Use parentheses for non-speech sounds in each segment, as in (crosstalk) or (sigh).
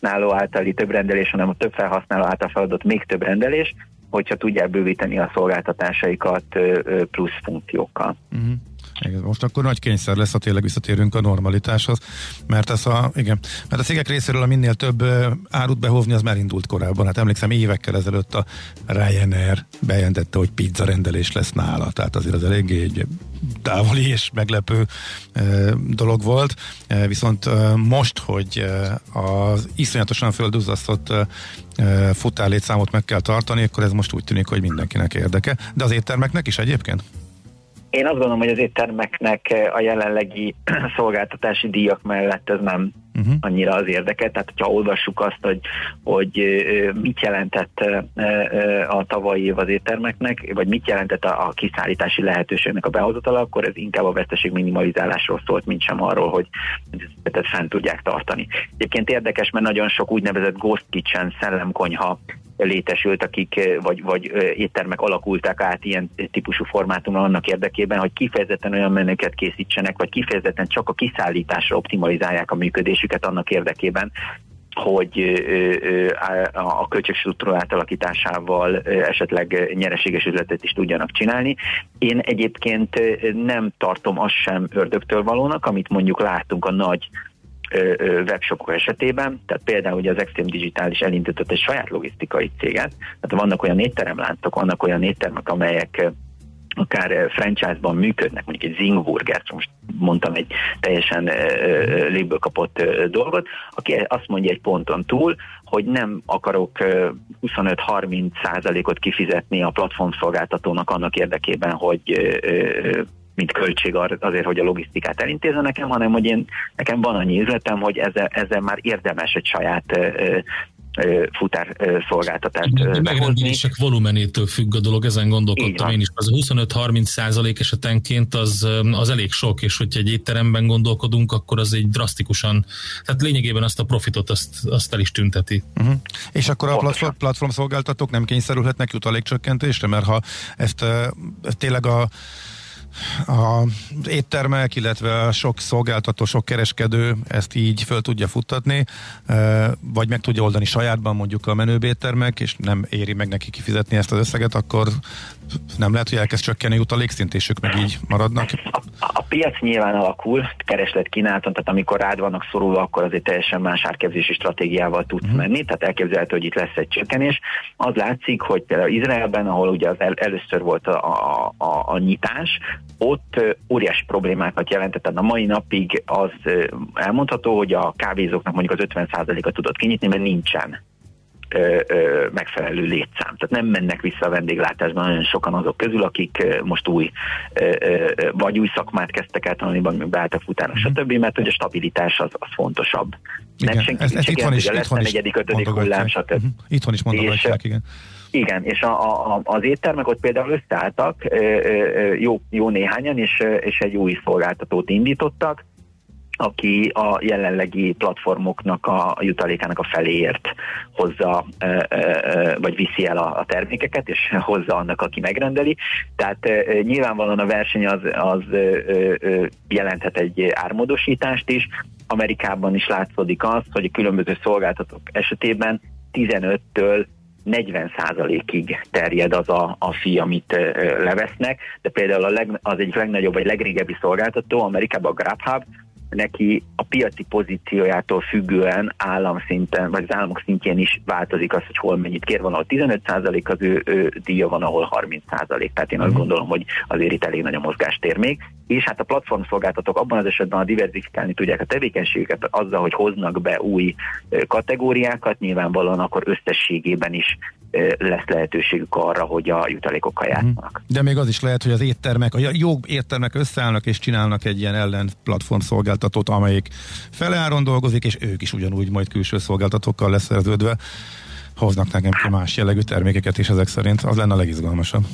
felhasználó általi több rendelés, hanem a több felhasználó által feladott még több rendelés, hogyha tudják bővíteni a szolgáltatásaikat plusz funkciókkal. Uh-huh. Igen, most akkor nagy kényszer lesz, ha tényleg visszatérünk a normalitáshoz, mert ez a, igen, mert a cégek részéről a minél több árut behozni, az már indult korábban. Hát emlékszem, évekkel ezelőtt a Ryanair bejelentette, hogy pizza rendelés lesz nála, tehát azért az eléggé egy távoli és meglepő dolog volt, viszont most, hogy az iszonyatosan földuzasztott futárlétszámot meg kell tartani, akkor ez most úgy tűnik, hogy mindenkinek érdeke, de az éttermeknek is egyébként? Én azt gondolom, hogy az éttermeknek a jelenlegi (clears throat) szolgáltatási díjak mellett ez nem uh-huh. annyira az érdeke. Tehát, hogyha olvassuk azt, hogy, hogy mit jelentett a tavalyi év az éttermeknek, vagy mit jelentett a, a kiszállítási lehetőségnek a behozatala, akkor ez inkább a veszteség minimalizálásról szólt, mint sem arról, hogy ezt fent tudják tartani. Egyébként érdekes, mert nagyon sok úgynevezett ghost kitchen, szellemkonyha létesült, akik vagy, vagy éttermek alakultak át ilyen típusú formátumra annak érdekében, hogy kifejezetten olyan menüket készítsenek, vagy kifejezetten csak a kiszállításra optimalizálják a működésüket annak érdekében, hogy a költségstruktúra átalakításával esetleg nyereséges üzletet is tudjanak csinálni. Én egyébként nem tartom azt sem ördögtől valónak, amit mondjuk látunk a nagy webshopok esetében, tehát például ugye az Extreme Digital is elindított egy saját logisztikai céget, tehát vannak olyan étteremláncok, vannak olyan éttermek, amelyek akár franchise-ban működnek, mondjuk egy Zingburger, most mondtam egy teljesen légből kapott dolgot, aki azt mondja egy ponton túl, hogy nem akarok 25-30 százalékot kifizetni a platformszolgáltatónak annak érdekében, hogy mint költség azért, hogy a logisztikát elintézze nekem, hanem hogy én, nekem van annyi üzletem, hogy ezzel, ezzel már érdemes egy saját futár szolgáltatást A megrendelések volumenétől függ a dolog, ezen gondolkodtam én is. Az 25-30 százalék esetenként az, az elég sok, és hogyha egy étteremben gondolkodunk, akkor az egy drasztikusan, tehát lényegében azt a profitot azt, azt el is tünteti. Uh-huh. És akkor a platform, platform szolgáltatók nem kényszerülhetnek jutalékcsökkentésre, mert ha ezt, ezt tényleg a az éttermek, illetve a sok szolgáltató, sok kereskedő ezt így föl tudja futtatni, vagy meg tudja oldani sajátban mondjuk a menőbéttermek, és nem éri meg neki kifizetni ezt az összeget, akkor nem lehet, hogy elkezd csökkenni jutalékszint, és ők meg így maradnak? A, a piac nyilván alakul, kereslet kínálaton, tehát amikor rád vannak szorulva, akkor azért teljesen más árképzési stratégiával tudsz mm. menni, tehát elképzelhető, hogy itt lesz egy csökkenés. Az látszik, hogy például Izraelben, ahol ugye az el, először volt a, a, a, a nyitás, ott óriási problémákat jelentett. Tehát a mai napig az elmondható, hogy a kávézóknak mondjuk az 50%-a tudott kinyitni, mert nincsen ö, ö, megfelelő létszám. Tehát nem mennek vissza a vendéglátásban nagyon sokan azok közül, akik most új ö, ö, vagy új szakmát kezdtek el tanulni, vagy beálltak utána, mm-hmm. stb., mert hogy a stabilitás az, az fontosabb. Igen, nem senki, ez, ez itthon is, lesz itthon is negyedik, ötödik hullám, stb. Uh-huh. Itthon is mondogatják, igen. Igen, és a, a, az éttermek ott például összeálltak, jó, jó néhányan, és, és egy új szolgáltatót indítottak, aki a jelenlegi platformoknak a, jutalékának a feléért hozza, vagy viszi el a, termékeket, és (laughs) hozza annak, aki megrendeli. Tehát nyilvánvalóan a verseny az, az jelenthet egy ármódosítást is. Amerikában is látszódik az, hogy a különböző szolgáltatók esetében 15-től 40%-ig terjed az a, a fi, amit levesznek, de például a leg, az egyik legnagyobb vagy legrégebbi szolgáltató, Amerikában a GrabHub, neki a piaci pozíciójától függően államszinten, vagy az államok szintjén is változik az, hogy hol mennyit kér. Van, ahol 15% az ő, ő díja, van, ahol 30%. Tehát én azt mhm. gondolom, hogy azért itt elég nagy a mozgástér még. És hát a platformszolgáltatók abban az esetben a diversifikálni tudják a tevékenységüket azzal, hogy hoznak be új kategóriákat, nyilvánvalóan akkor összességében is lesz lehetőségük arra, hogy a jutalékokkal mhm. játszanak. De még az is lehet, hogy az éttermek, a jó éttermek összeállnak és csinálnak egy ilyen ellen platform szolgáltatót, amelyik feleáron dolgozik, és ők is ugyanúgy majd külső szolgáltatókkal leszerződve hoznak nekem ki más jellegű termékeket is ezek szerint. Az lenne a legizgalmasabb.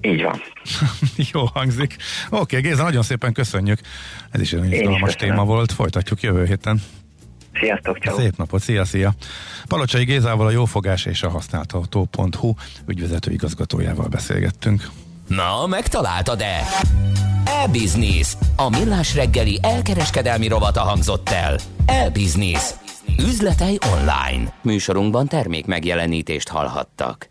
Így van. (laughs) Jó hangzik. Oké, okay, Géza, nagyon szépen köszönjük. Ez is egy izgalmas téma volt. Folytatjuk jövő héten. Sziasztok, ciao. Szép napot, szia, szia. Palocsai Gézával a jófogás és a használható.hu ügyvezető igazgatójával beszélgettünk. Na, megtaláltad-e? E-Business. A millás reggeli elkereskedelmi rovata hangzott el. E-Business Üzletei online. Műsorunkban termék megjelenítést hallhattak.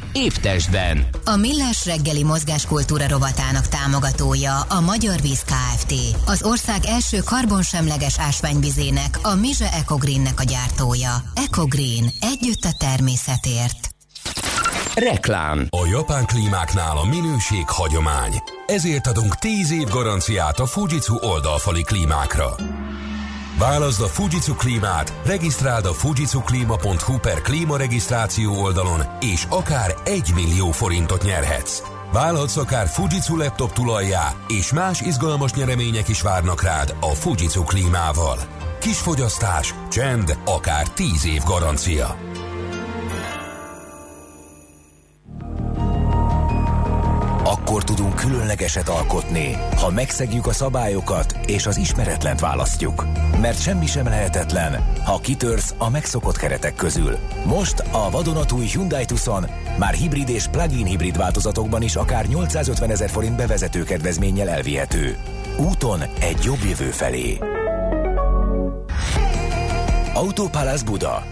Épp testben. A Millás reggeli mozgáskultúra rovatának támogatója a Magyar Víz Kft. Az ország első karbonsemleges ásványvizének, a Mize Ecogreennek a gyártója. Ecogreen. Együtt a természetért. Reklám. A japán klímáknál a minőség hagyomány. Ezért adunk 10 év garanciát a Fujitsu oldalfali klímákra. Válaszd a Fujitsu klímát, regisztráld a fujitsuklima.hu per klímaregisztráció oldalon, és akár 1 millió forintot nyerhetsz. Válhatsz akár Fujitsu laptop tulajjá, és más izgalmas nyeremények is várnak rád a Fujitsu klímával. Kis fogyasztás, csend, akár 10 év garancia. Akkor tudunk különlegeset alkotni, ha megszegjük a szabályokat és az ismeretlent választjuk. Mert semmi sem lehetetlen, ha kitörsz a megszokott keretek közül. Most a vadonatúj Hyundai Tucson már hibrid és plug-in hibrid változatokban is akár 850 ezer forint bevezető kedvezménnyel elvihető. Úton egy jobb jövő felé. Autopalace Buda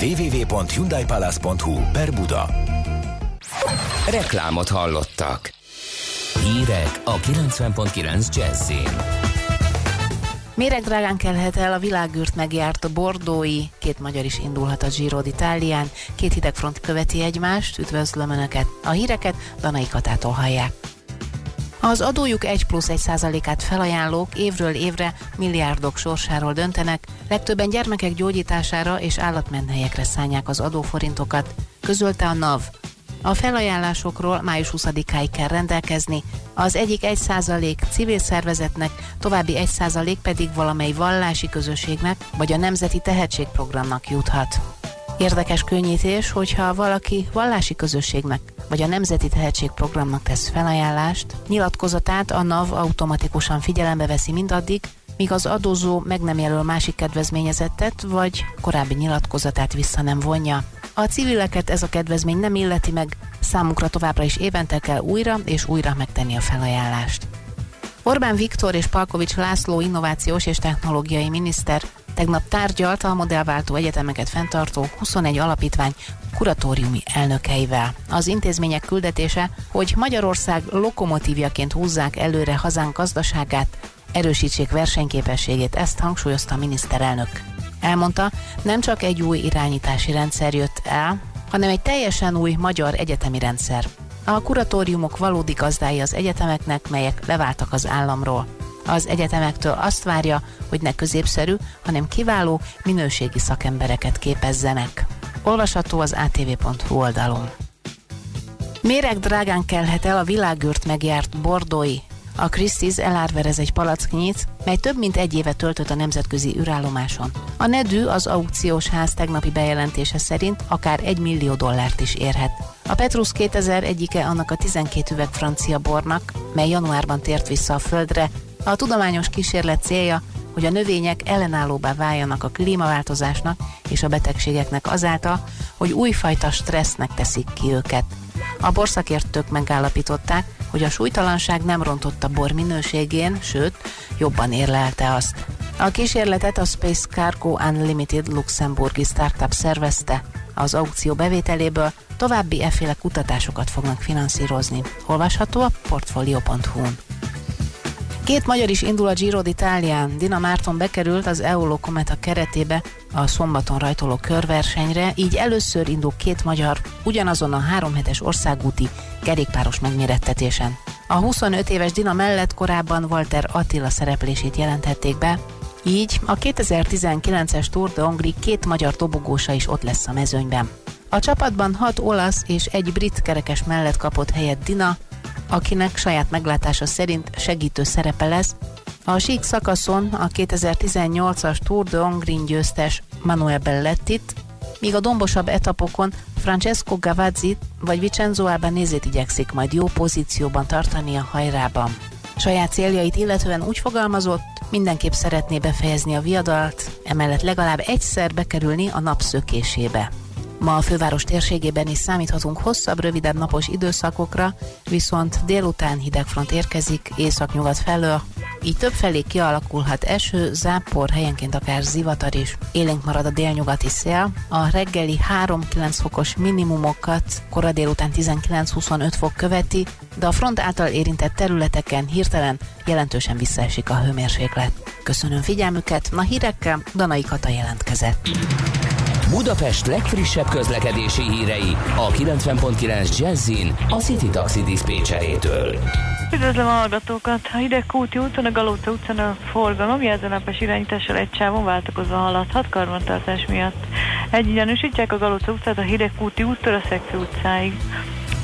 www.hyundaipalace.hu per Buda Reklámot hallottak. Hírek a 90.9 Jazzin. Méregdrágán kelhet el a világűrt megjárt a bordói, két magyar is indulhat a Giro d'Italián, két hidegfront követi egymást, üdvözlöm Önöket. A híreket Danai Katától hallják. Az adójuk 1 plusz 1 százalékát felajánlók évről évre milliárdok sorsáról döntenek, legtöbben gyermekek gyógyítására és állatmenhelyekre szállják az adóforintokat, közölte a NAV, a felajánlásokról május 20-áig kell rendelkezni, az egyik 1% civil szervezetnek, további 1% pedig valamely vallási közösségnek vagy a Nemzeti Tehetségprogramnak juthat. Érdekes könnyítés, hogyha valaki vallási közösségnek vagy a Nemzeti Tehetségprogramnak tesz felajánlást, nyilatkozatát a NAV automatikusan figyelembe veszi mindaddig, míg az adózó meg nem jelöl másik kedvezményezettet, vagy korábbi nyilatkozatát vissza nem vonja. A civileket ez a kedvezmény nem illeti meg, számukra továbbra is évente kell újra és újra megtenni a felajánlást. Orbán Viktor és Palkovics László innovációs és technológiai miniszter tegnap tárgyalt a modellváltó egyetemeket fenntartó 21 alapítvány kuratóriumi elnökeivel. Az intézmények küldetése, hogy Magyarország lokomotívjaként húzzák előre hazánk gazdaságát, erősítsék versenyképességét, ezt hangsúlyozta a miniszterelnök. Elmondta, nem csak egy új irányítási rendszer jött el, hanem egy teljesen új magyar egyetemi rendszer. A kuratóriumok valódi gazdái az egyetemeknek, melyek leváltak az államról. Az egyetemektől azt várja, hogy ne középszerű, hanem kiváló, minőségi szakembereket képezzenek. Olvasható az atv.hu oldalon. Méreg drágán kelhet el a világűrt megjárt bordói a Christie's elárverez egy palacknyit, mely több mint egy éve töltött a nemzetközi űrállomáson. A Nedű az aukciós ház tegnapi bejelentése szerint akár egy millió dollárt is érhet. A Petrus 2000 egyike annak a 12 üveg francia bornak, mely januárban tért vissza a Földre. A tudományos kísérlet célja, hogy a növények ellenállóbbá váljanak a klímaváltozásnak és a betegségeknek azáltal, hogy újfajta stressznek teszik ki őket. A borszakértők megállapították, hogy a súlytalanság nem rontott a bor minőségén, sőt, jobban érlelte azt. A kísérletet a Space Cargo Unlimited luxemburgi startup szervezte. Az aukció bevételéből további efféle kutatásokat fognak finanszírozni. Olvasható a portfolio.hu-n. Két magyar is indul a Giro d'Italián. Dina Márton bekerült az Eolo Kometa keretébe a szombaton rajtoló körversenyre, így először indul két magyar ugyanazon a három hetes országúti kerékpáros megmérettetésen. A 25 éves Dina mellett korábban Walter Attila szereplését jelenthették be, így a 2019-es Tour de Hongrie két magyar dobogósa is ott lesz a mezőnyben. A csapatban hat olasz és egy brit kerekes mellett kapott helyet Dina, akinek saját meglátása szerint segítő szerepe lesz. A sík szakaszon a 2018-as Tour de Hongrin győztes Manuel Bellettit, míg a dombosabb etapokon Francesco Gavazzi vagy Vincenzo Albanese igyekszik majd jó pozícióban tartani a hajrában. Saját céljait illetően úgy fogalmazott, mindenképp szeretné befejezni a viadalt, emellett legalább egyszer bekerülni a napszökésébe. Ma a főváros térségében is számíthatunk hosszabb, rövidebb napos időszakokra, viszont délután hidegfront érkezik északnyugat felől, így többfelé kialakulhat eső, zápor, helyenként akár zivatar is. Élénk marad a délnyugati szél. A reggeli 3-9 fokos minimumokat kora délután 19-25 fok követi, de a front által érintett területeken hirtelen jelentősen visszaesik a hőmérséklet. Köszönöm figyelmüket, na hírekkel Danai Kata jelentkezett. Budapest legfrissebb közlekedési hírei a 90.9 Jazzin a City Taxi Dispécsejétől. Üdvözlöm a hallgatókat! A Hidegkúti úton a Galóca utcán a forgalom jelzőlepes irányítással egy sávon váltakozva haladhat karbantartás miatt. Egyenlősítják a Galóca utcát a Hidegkúti úttól a Szekő utcáig.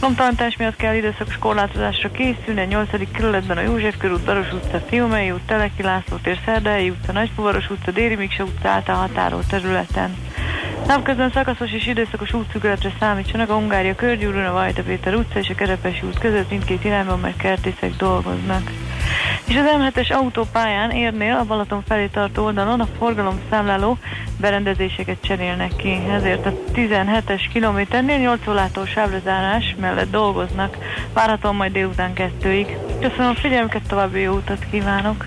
Lomtalanítás miatt kell időszakos korlátozásra készülni a 8. kerületben a József körút, Baros utca, Fiumei út, Teleki László tér, Szerdai utca, Nagyfuvaros utca, Déri Miksa utca által határó területen. Napközben szakaszos és időszakos útszükületre számítsanak a Hungária körgyűrűn, a Vajta Péter utca és a Kerepesi út között mindkét irányban, mert kertészek dolgoznak. És az M7-es autópályán érnél a Balaton felé tartó oldalon a forgalom számláló berendezéseket cserélnek ki. Ezért a 17-es kilométernél 8 órától sávlezárás mellett dolgoznak. Várhatóan majd délután kettőig. Köszönöm a figyelmüket, további jó utat kívánok!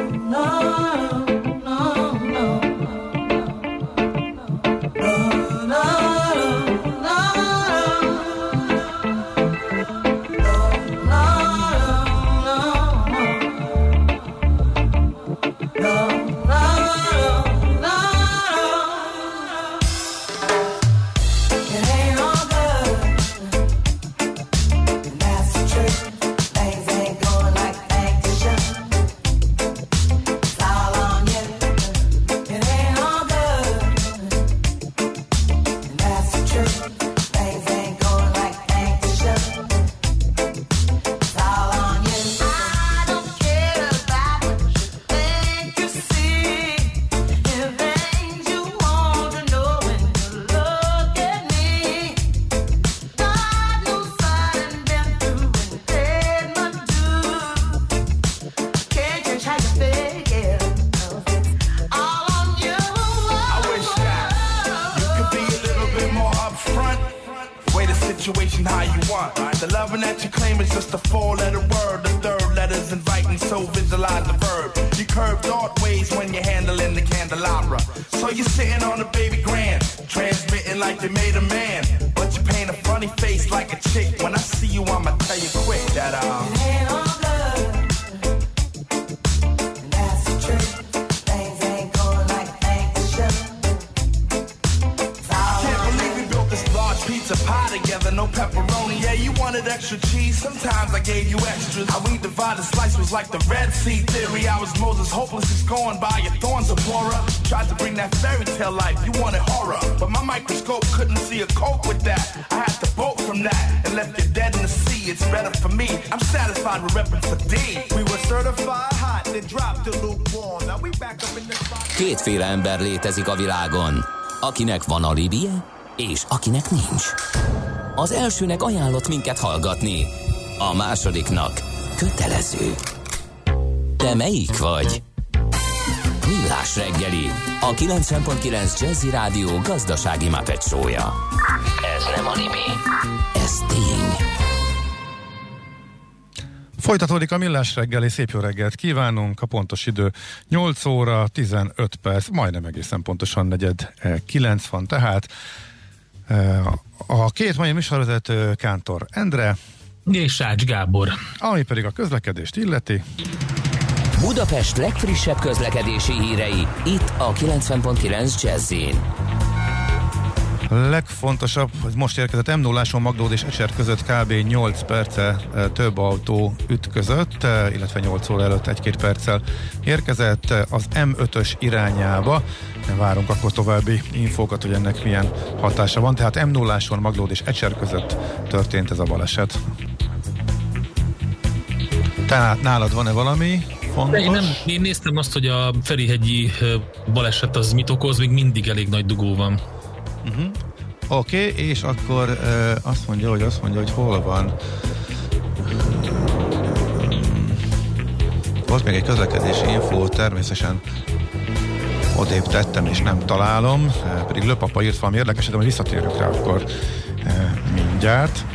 wanted extra cheese, sometimes I gave you extras. How we divided slice was like the Red Sea theory. I was Moses, hopeless is going by your thorns, Zipporah. Tried to bring that fairy tale life, you wanted horror. But my microscope couldn't see a cope with that. I had to bolt from that and left you dead in the sea. It's better for me. I'm satisfied with repping for D. We were certified hot, then dropped the lukewarm. Now we back up in the spot. Kétféle ember létezik a világon. Akinek van alibie, és akinek nincs. Az elsőnek ajánlott minket hallgatni, a másodiknak kötelező. Te melyik vagy? Millás reggeli, a 90.9 Jazzy Rádió gazdasági mapetsója. Ez nem animi, ez tény. Folytatódik a millás reggeli, szép jó reggelt kívánunk, a pontos idő 8 óra 15 perc, majdnem egészen pontosan negyed 9 van, tehát e, a két mai műsorvezető Kántor Endre és Sács Gábor. Ami pedig a közlekedést illeti. Budapest legfrissebb közlekedési hírei, itt a 90.9 jazz legfontosabb, hogy most érkezett m 0 Magdód és Ecser között kb. 8 perce e, több autó ütközött, e, illetve 8 óra előtt egy-két perccel érkezett e, az M5-ös irányába. Várunk akkor további infókat, hogy ennek milyen hatása van. Tehát m 0 Magdód és Ecser között történt ez a baleset. Tehát nálad van-e valami? fontos. Én, nem, én néztem azt, hogy a Ferihegyi baleset az mit okoz, még mindig elég nagy dugó van. Uh-huh. Oké, okay, és akkor uh, azt mondja, hogy azt mondja, hogy hol van. Volt még egy közlekedési info, természetesen odébb tettem, és nem találom, pedig Löpapa írt valami érdekeset, de majd visszatérünk rá akkor mindjárt.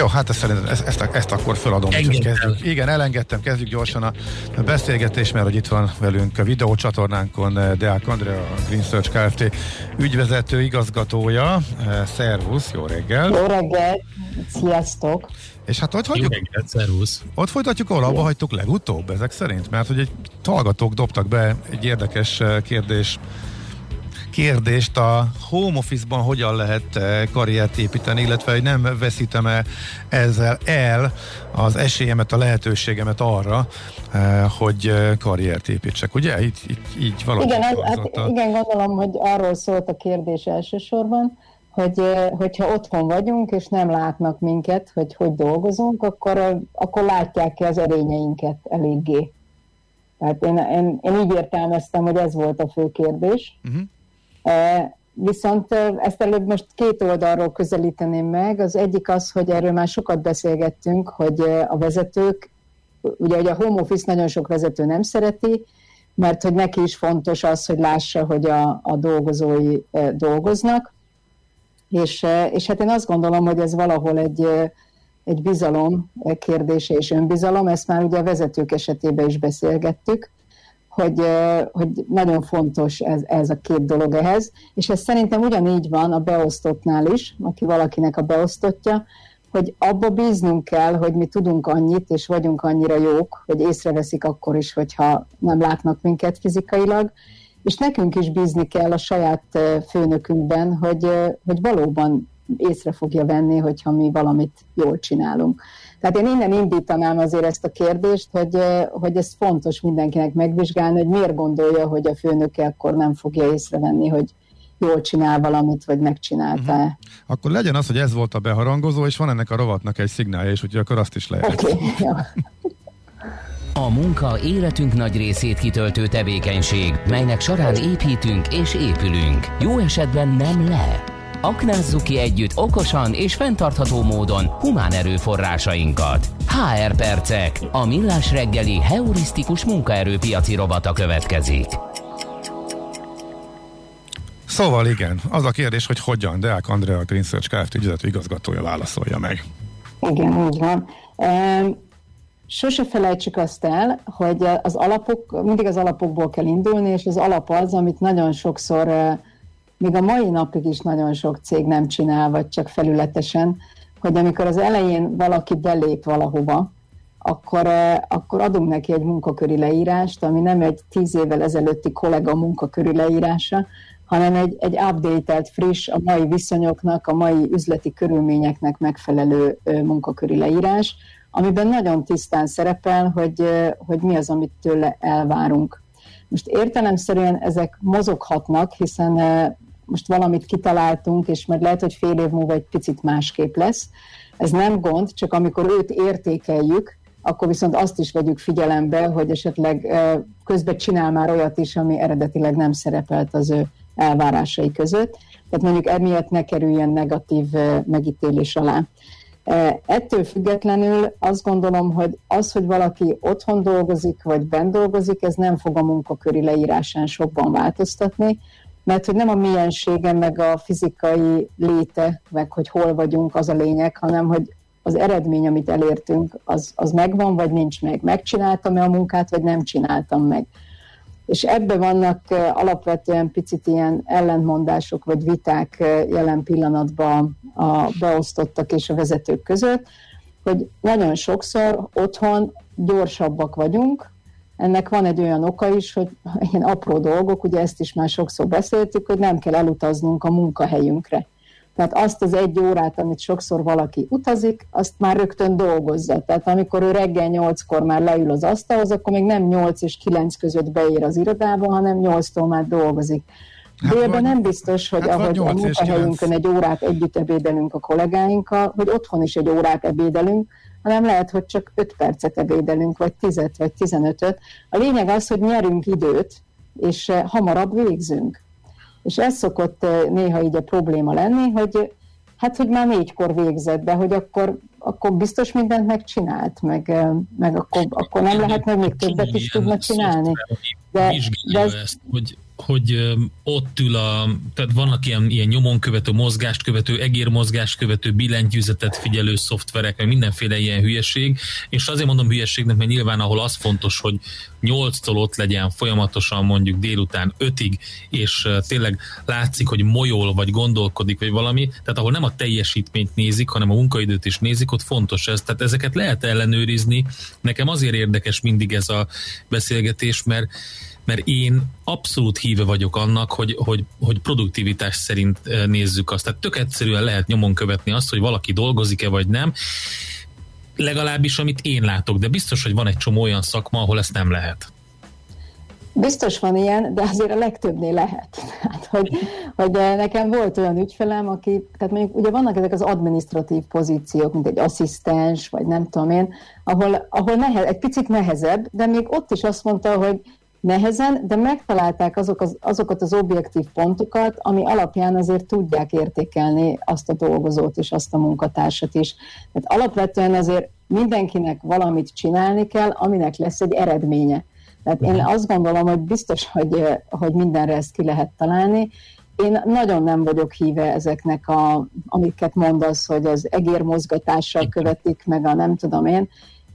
Jó, hát ezt, szerintem, ezt, ezt, ezt akkor feladom. Kezdjük. Igen, elengedtem, kezdjük gyorsan a beszélgetés, mert hogy itt van velünk a videócsatornánkon eh, Deák Andrea, a Green Search Kft. ügyvezető igazgatója. Eh, szervusz, jó reggel! Jó reggel, sziasztok! És hát ott hagyjuk, szervusz. Ott folytatjuk, ahol abba hagytuk legutóbb, ezek szerint, mert hogy egy hallgatók dobtak be egy érdekes eh, kérdés kérdést a home office-ban hogyan lehet eh, karriert építeni, illetve hogy nem veszítem-e ezzel el az esélyemet, a lehetőségemet arra, eh, hogy eh, karriert építsek. Ugye? Így, így, így valahogy igen, hát, igen, gondolom, hogy arról szólt a kérdés elsősorban, hogy hogyha otthon vagyunk, és nem látnak minket, hogy hogy dolgozunk, akkor, akkor látják ki az erényeinket eléggé. Tehát én, én, én így értelmeztem, hogy ez volt a fő kérdés. Uh-huh. Viszont ezt előbb most két oldalról közelíteném meg. Az egyik az, hogy erről már sokat beszélgettünk, hogy a vezetők, ugye hogy a home office nagyon sok vezető nem szereti, mert hogy neki is fontos az, hogy lássa, hogy a, a dolgozói dolgoznak. És, és hát én azt gondolom, hogy ez valahol egy, egy bizalom kérdése és önbizalom, ezt már ugye a vezetők esetében is beszélgettük, hogy, hogy nagyon fontos ez, ez a két dolog ehhez, és ez szerintem ugyanígy van a beosztottnál is, aki valakinek a beosztottja, hogy abba bíznunk kell, hogy mi tudunk annyit, és vagyunk annyira jók, hogy észreveszik akkor is, hogyha nem látnak minket fizikailag, és nekünk is bízni kell a saját főnökünkben, hogy, hogy valóban észre fogja venni, hogyha mi valamit jól csinálunk. Tehát én innen indítanám azért ezt a kérdést, hogy, hogy ez fontos mindenkinek megvizsgálni, hogy miért gondolja, hogy a főnöke akkor nem fogja észrevenni, hogy jól csinál valamit, vagy megcsinálta uh-huh. Akkor legyen az, hogy ez volt a beharangozó, és van ennek a rovatnak egy szignálja, és úgyhogy akkor azt is lehet. Okay, (laughs) ja. A munka életünk nagy részét kitöltő tevékenység, melynek során építünk és épülünk. Jó esetben nem le Aknázzuk ki együtt okosan és fenntartható módon humán erőforrásainkat. HR Percek, a millás reggeli heurisztikus munkaerőpiaci robata következik. Szóval igen, az a kérdés, hogy hogyan Deák Andrea a Green Search Kft. ügyvezető igazgatója válaszolja meg. Igen, úgy van. Sose felejtsük azt el, hogy az alapok, mindig az alapokból kell indulni, és az alap az, amit nagyon sokszor még a mai napig is nagyon sok cég nem csinál, vagy csak felületesen, hogy amikor az elején valaki belép valahova, akkor, akkor adunk neki egy munkaköri leírást, ami nem egy tíz évvel ezelőtti kollega munkaköri leírása, hanem egy, egy updated, friss, a mai viszonyoknak, a mai üzleti körülményeknek megfelelő munkaköri leírás, amiben nagyon tisztán szerepel, hogy, hogy mi az, amit tőle elvárunk. Most értelemszerűen ezek mozoghatnak, hiszen most valamit kitaláltunk, és majd lehet, hogy fél év múlva egy picit másképp lesz. Ez nem gond, csak amikor őt értékeljük, akkor viszont azt is vegyük figyelembe, hogy esetleg közben csinál már olyat is, ami eredetileg nem szerepelt az ő elvárásai között. Tehát mondjuk emiatt ne kerüljen negatív megítélés alá. Ettől függetlenül azt gondolom, hogy az, hogy valaki otthon dolgozik, vagy bent dolgozik, ez nem fog a munkaköri leírásán sokban változtatni, mert hogy nem a miensége, meg a fizikai léte, meg hogy hol vagyunk, az a lényeg, hanem hogy az eredmény, amit elértünk, az, az megvan, vagy nincs meg. Megcsináltam-e a munkát, vagy nem csináltam meg. És ebbe vannak alapvetően picit ilyen ellentmondások, vagy viták jelen pillanatban a beosztottak és a vezetők között, hogy nagyon sokszor otthon gyorsabbak vagyunk, ennek van egy olyan oka is, hogy ilyen apró dolgok, ugye ezt is már sokszor beszéltük, hogy nem kell elutaznunk a munkahelyünkre. Tehát azt az egy órát, amit sokszor valaki utazik, azt már rögtön dolgozza. Tehát amikor ő reggel nyolckor már leül az asztalhoz, akkor még nem nyolc és kilenc között beér az irodába, hanem nyolctól már dolgozik. Hát Délben nem biztos, hogy hát ahogy a munkahelyünkön egy órát együtt ebédelünk a kollégáinkkal, hogy otthon is egy órát ebédelünk, hanem lehet, hogy csak 5 percet ebédelünk, vagy 10 vagy 15-öt. A lényeg az, hogy nyerünk időt, és eh, hamarabb végzünk. És ez szokott eh, néha így a probléma lenni, hogy hát, hogy már négykor végzett, de hogy akkor, akkor biztos mindent megcsinált, meg, eh, meg akkor, akkor nem lehet meg még többet is tudna csinálni. De, de ez, ezt, hogy hogy ott ül a, tehát vannak ilyen, ilyen nyomon követő, mozgást követő, egérmozgást követő, billentyűzetet figyelő szoftverek, meg mindenféle ilyen hülyeség, és azért mondom hülyeségnek, mert nyilván ahol az fontos, hogy 8-tól ott legyen folyamatosan mondjuk délután 5-ig, és tényleg látszik, hogy molyol, vagy gondolkodik, vagy valami, tehát ahol nem a teljesítményt nézik, hanem a munkaidőt is nézik, ott fontos ez. Tehát ezeket lehet ellenőrizni. Nekem azért érdekes mindig ez a beszélgetés, mert mert én abszolút híve vagyok annak, hogy, hogy, hogy produktivitás szerint eh, nézzük azt. Tehát tök egyszerűen lehet nyomon követni azt, hogy valaki dolgozik-e vagy nem, legalábbis amit én látok, de biztos, hogy van egy csomó olyan szakma, ahol ezt nem lehet. Biztos van ilyen, de azért a legtöbbnél lehet. (laughs) Hát, hogy, hogy eh, nekem volt olyan ügyfelem, aki, tehát mondjuk ugye vannak ezek az administratív pozíciók, mint egy asszisztens, vagy nem tudom én, ahol, ahol nehe, egy picit nehezebb, de még ott is azt mondta, hogy nehezen, de megtalálták azok az, azokat az objektív pontokat, ami alapján azért tudják értékelni azt a dolgozót és azt a munkatársat is. Tehát alapvetően azért mindenkinek valamit csinálni kell, aminek lesz egy eredménye. Tehát én azt gondolom, hogy biztos, hogy, hogy mindenre ezt ki lehet találni. Én nagyon nem vagyok híve ezeknek, a, amiket mondasz, hogy az egérmozgatással követik, meg a nem tudom én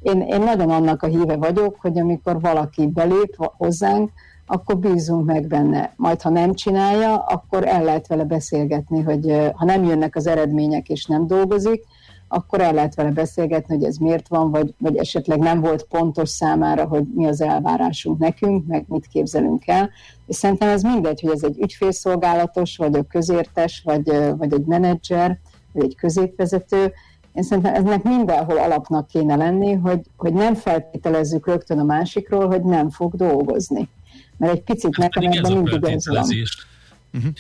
én, én nagyon annak a híve vagyok, hogy amikor valaki belép hozzánk, akkor bízunk meg benne. Majd, ha nem csinálja, akkor el lehet vele beszélgetni, hogy ha nem jönnek az eredmények és nem dolgozik, akkor el lehet vele beszélgetni, hogy ez miért van, vagy, vagy esetleg nem volt pontos számára, hogy mi az elvárásunk nekünk, meg mit képzelünk el. És szerintem ez mindegy, hogy ez egy ügyfélszolgálatos, vagy a közértes, vagy, vagy egy menedzser, vagy egy középvezető, én szerintem eznek mindenhol alapnak kéne lenni, hogy, hogy nem feltételezzük rögtön a másikról, hogy nem fog dolgozni. Mert egy picit hát nekem ebben mindig ez van. Uh-huh.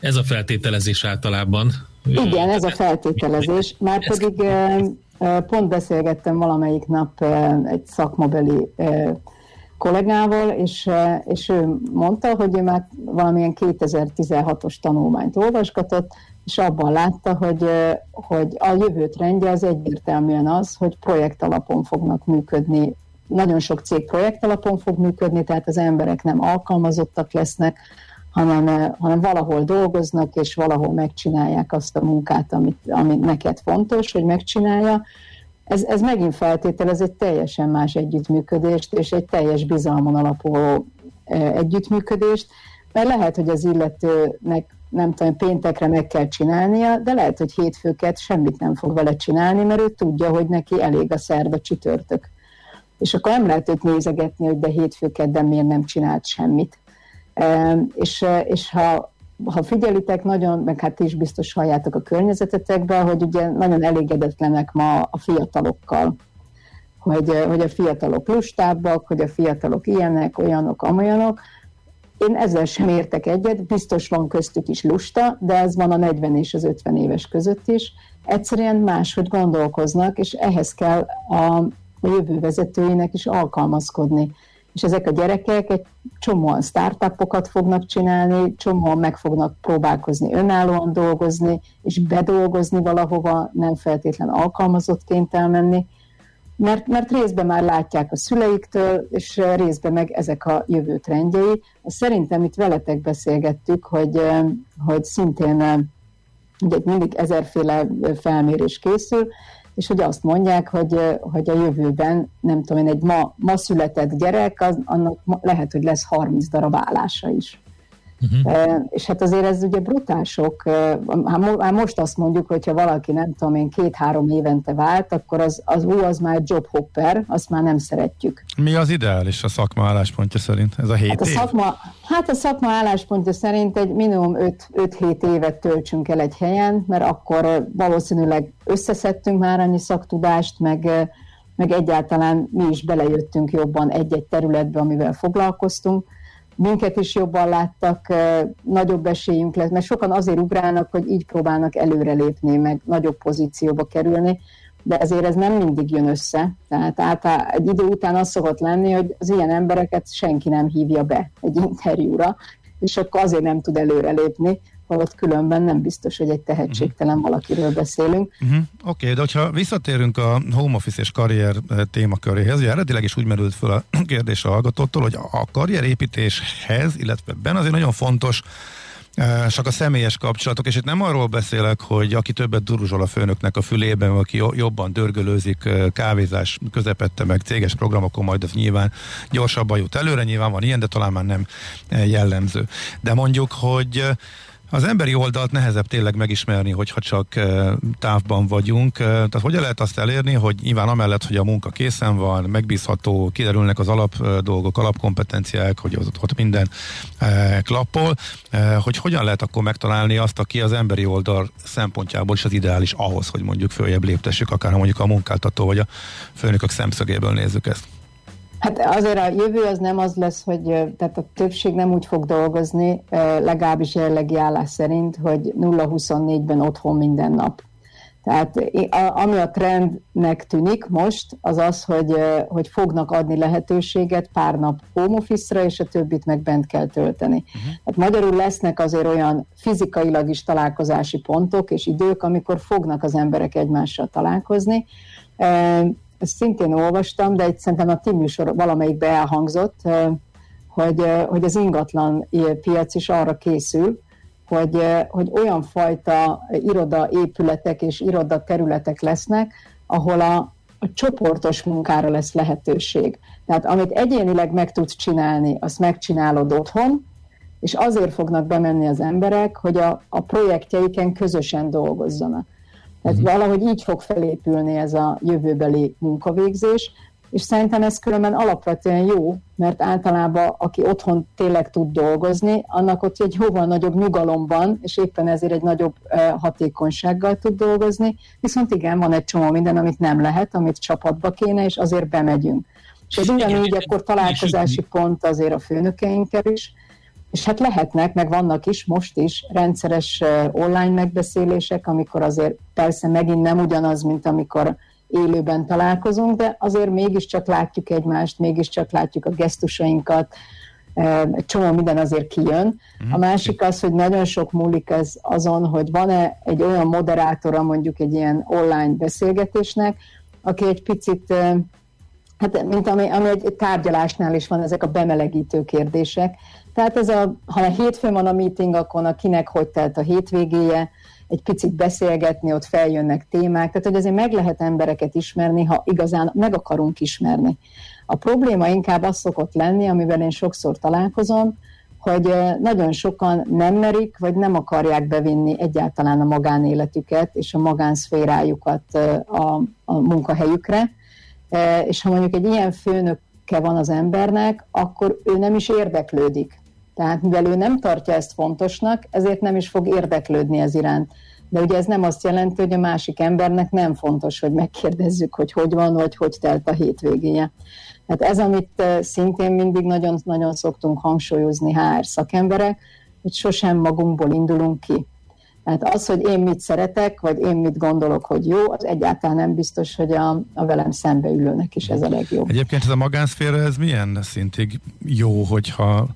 Ez a feltételezés általában. Igen, ez a feltételezés. Már pedig pont beszélgettem valamelyik nap egy szakmabeli kollégával, és, és ő mondta, hogy ő már valamilyen 2016-os tanulmányt olvasgatott, és abban látta, hogy, hogy a jövő trendje az egyértelműen az, hogy projekt alapon fognak működni. Nagyon sok cég projekt alapon fog működni, tehát az emberek nem alkalmazottak lesznek, hanem, hanem valahol dolgoznak, és valahol megcsinálják azt a munkát, amit, amit neked fontos, hogy megcsinálja. Ez, ez megint feltételez egy teljesen más együttműködést, és egy teljes bizalmon alapuló együttműködést, mert lehet, hogy az illetőnek nem tudom, péntekre meg kell csinálnia, de lehet, hogy hétfőket semmit nem fog vele csinálni, mert ő tudja, hogy neki elég a szerda csütörtök. És akkor nem lehet őt nézegetni, hogy de hétfőket, de miért nem csinált semmit. És, és ha, ha figyelitek nagyon, meg hát is biztos halljátok a környezetetekben, hogy ugye nagyon elégedetlenek ma a fiatalokkal, hogy, hogy a fiatalok lustábbak, hogy a fiatalok ilyenek, olyanok, amolyanok, én ezzel sem értek egyet, biztos van köztük is lusta, de ez van a 40 és az 50 éves között is. Egyszerűen máshogy gondolkoznak, és ehhez kell a, jövő vezetőinek is alkalmazkodni. És ezek a gyerekek egy csomóan startupokat fognak csinálni, csomóan meg fognak próbálkozni önállóan dolgozni, és bedolgozni valahova, nem feltétlen alkalmazottként elmenni mert, mert részben már látják a szüleiktől, és részben meg ezek a jövő trendjei. Szerintem itt veletek beszélgettük, hogy, hogy szintén ugye mindig ezerféle felmérés készül, és hogy azt mondják, hogy, hogy a jövőben, nem tudom én, egy ma, ma született gyerek, az, annak lehet, hogy lesz 30 darab állása is. Uh-huh. És hát azért ez ugye brutál sok. Hát most azt mondjuk, hogyha valaki nem tudom én két-három évente vált, akkor az, az ú, az már jobhopper, azt már nem szeretjük. Mi az ideális a szakma álláspontja szerint? Ez a hét hát a év? Szakma, hát a szakma álláspontja szerint egy minimum 5-7 évet töltsünk el egy helyen, mert akkor valószínűleg összeszedtünk már annyi szaktudást, meg, meg egyáltalán mi is belejöttünk jobban egy-egy területbe, amivel foglalkoztunk minket is jobban láttak, nagyobb esélyünk lesz, mert sokan azért ugrálnak, hogy így próbálnak előrelépni, meg nagyobb pozícióba kerülni, de ezért ez nem mindig jön össze. Tehát általában egy idő után az szokott lenni, hogy az ilyen embereket senki nem hívja be egy interjúra, és akkor azért nem tud előrelépni, holott különben nem biztos, hogy egy tehetségtelen valakiről beszélünk. Uh-huh. Oké, okay, de ha visszatérünk a home office és karrier eh, témaköréhez, ugye eredetileg is úgy merült fel a (clears throat) kérdés a hallgatótól, hogy a karrierépítéshez, illetve benne azért nagyon fontos csak a személyes kapcsolatok, és itt nem arról beszélek, hogy aki többet duruzsol a főnöknek a fülében, aki jobban dörgölőzik kávézás közepette meg céges programokon, majd ez nyilván gyorsabban jut előre, nyilván van ilyen, de talán már nem jellemző. De mondjuk, hogy az emberi oldalt nehezebb tényleg megismerni, hogyha csak távban vagyunk. Tehát hogyan lehet azt elérni, hogy nyilván amellett, hogy a munka készen van, megbízható, kiderülnek az alap dolgok, alapkompetenciák, hogy ott, ott minden klappol, hogy hogyan lehet akkor megtalálni azt, aki az emberi oldal szempontjából is az ideális ahhoz, hogy mondjuk följebb léptessük, akár mondjuk a munkáltató vagy a főnökök szemszögéből nézzük ezt. Hát azért a jövő az nem az lesz, hogy tehát a többség nem úgy fog dolgozni, legalábbis jelenlegi állás szerint, hogy 0-24-ben otthon minden nap. Tehát ami a trendnek tűnik most, az az, hogy, hogy fognak adni lehetőséget pár nap home office-ra, és a többit meg bent kell tölteni. Uh-huh. Hát magyarul lesznek azért olyan fizikailag is találkozási pontok és idők, amikor fognak az emberek egymással találkozni ezt szintén olvastam, de itt szerintem a ti műsor valamelyikbe elhangzott, hogy, hogy az ingatlan piac is arra készül, hogy, hogy olyan fajta iroda épületek és iroda területek lesznek, ahol a, a csoportos munkára lesz lehetőség. Tehát amit egyénileg meg tudsz csinálni, azt megcsinálod otthon, és azért fognak bemenni az emberek, hogy a, a projektjeiken közösen dolgozzanak. Tehát uh-huh. valahogy így fog felépülni ez a jövőbeli munkavégzés, és szerintem ez különben alapvetően jó, mert általában aki otthon tényleg tud dolgozni, annak ott egy jóval nagyobb nyugalomban, és éppen ezért egy nagyobb hatékonysággal tud dolgozni, viszont igen, van egy csomó minden, amit nem lehet, amit csapatba kéne, és azért bemegyünk. És ez ugyanígy akkor találkozási pont azért a főnökeinkkel is, és hát lehetnek, meg vannak is most is rendszeres online megbeszélések, amikor azért persze megint nem ugyanaz, mint amikor élőben találkozunk, de azért mégiscsak látjuk egymást, mégiscsak látjuk a gesztusainkat, egy csomó minden azért kijön. A mhm. másik az, hogy nagyon sok múlik ez azon, hogy van-e egy olyan moderátora mondjuk egy ilyen online beszélgetésnek, aki egy picit, hát mint ami, ami egy tárgyalásnál is van, ezek a bemelegítő kérdések, tehát ez a, ha a hétfőn van a meeting, akkor a kinek hogy telt a hétvégéje, egy picit beszélgetni, ott feljönnek témák, tehát hogy azért meg lehet embereket ismerni, ha igazán meg akarunk ismerni. A probléma inkább az szokott lenni, amivel én sokszor találkozom, hogy nagyon sokan nem merik, vagy nem akarják bevinni egyáltalán a magánéletüket és a magánszférájukat a, a munkahelyükre, és ha mondjuk egy ilyen főnöke van az embernek, akkor ő nem is érdeklődik tehát mivel ő nem tartja ezt fontosnak, ezért nem is fog érdeklődni ez iránt. De ugye ez nem azt jelenti, hogy a másik embernek nem fontos, hogy megkérdezzük, hogy hogy van, vagy hogy telt a hétvégéje. Hát ez, amit szintén mindig nagyon-nagyon szoktunk hangsúlyozni HR szakemberek, hogy sosem magunkból indulunk ki. Tehát az, hogy én mit szeretek, vagy én mit gondolok, hogy jó, az egyáltalán nem biztos, hogy a, a velem szembeülőnek is ez a legjobb. Egyébként ez a magánszféra, ez milyen szintig jó, hogyha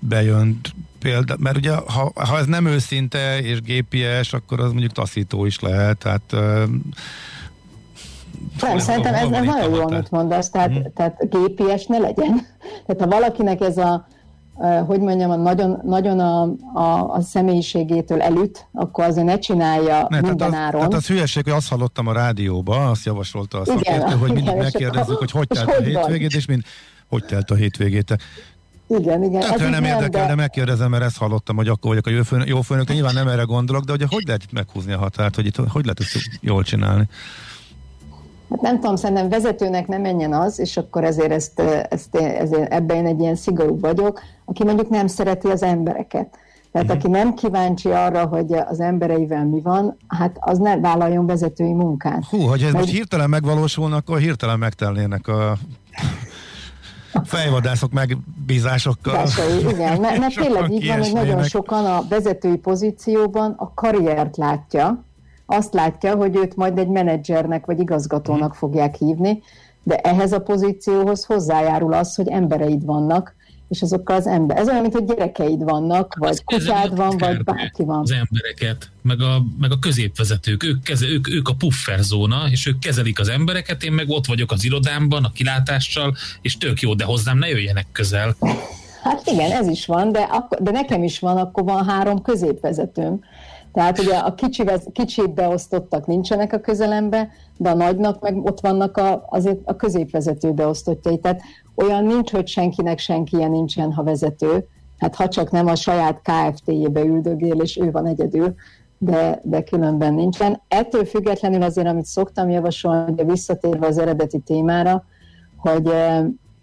bejön példa, mert ugye ha, ha ez nem őszinte és gépies, akkor az mondjuk taszító is lehet, tehát nem, szerintem ez, ez nagyon jó, amit mondasz, tehát, hmm. tehát gépies ne legyen. (laughs) Tehát ha valakinek ez a, hogy mondjam, a nagyon, nagyon a, a, a személyiségétől elüt, akkor azért ne csinálja ne, minden tehát áron. Hát az hülyeség, hogy azt hallottam a rádióba, azt javasolta a szakértő, hogy (laughs) mindig megkérdezzük, hogy hogy telt a hétvégét, és mind hogy telt a hétvégét. Igen, igen. Hát, nem, nem érdekel, de... de megkérdezem, mert ezt hallottam, hogy akkor vagyok a jó főnök, jó főnök, nyilván nem erre gondolok, de hogy, hogy lehet itt meghúzni a határt, hogy itt hogy lehet ezt jól csinálni? Hát nem tudom, szerintem vezetőnek nem menjen az, és akkor ezért, ezt, ezt, ezért ebben egy ilyen szigorú vagyok, aki mondjuk nem szereti az embereket. Tehát uh-huh. aki nem kíváncsi arra, hogy az embereivel mi van, hát az ne vállaljon vezetői munkát. Hú, hogy ez Mert... most hirtelen megvalósulna, akkor hirtelen megtelnének a fejvadászok megbízásokkal. Básai, igen, mert, mert tényleg így van, hogy nagyon sokan a vezetői pozícióban a karriert látja, azt látja, hogy őt majd egy menedzsernek vagy igazgatónak fogják hívni, de ehhez a pozícióhoz hozzájárul az, hogy embereid vannak, és azokkal az ember. Ez olyan, mint hogy gyerekeid vannak, vagy kutyád van, vagy bárki van. Az embereket, meg a, meg a középvezetők, ők, keze, ők, ők a pufferzóna, és ők kezelik az embereket, én meg ott vagyok az irodámban, a kilátással, és tök jó, de hozzám ne jöjjenek közel. Hát igen, ez is van, de, akkor, de nekem is van, akkor van három középvezetőm. Tehát ugye a kicsi, kicsi beosztottak nincsenek a közelembe, de a nagynak meg ott vannak a, azért a középvezető beosztottjai. Tehát olyan nincs, hogy senkinek senkije nincsen, ha vezető. Hát ha csak nem a saját KFT-jébe üldögél, és ő van egyedül, de, de különben nincsen. Ettől függetlenül azért, amit szoktam javasolni, de visszatérve az eredeti témára, hogy,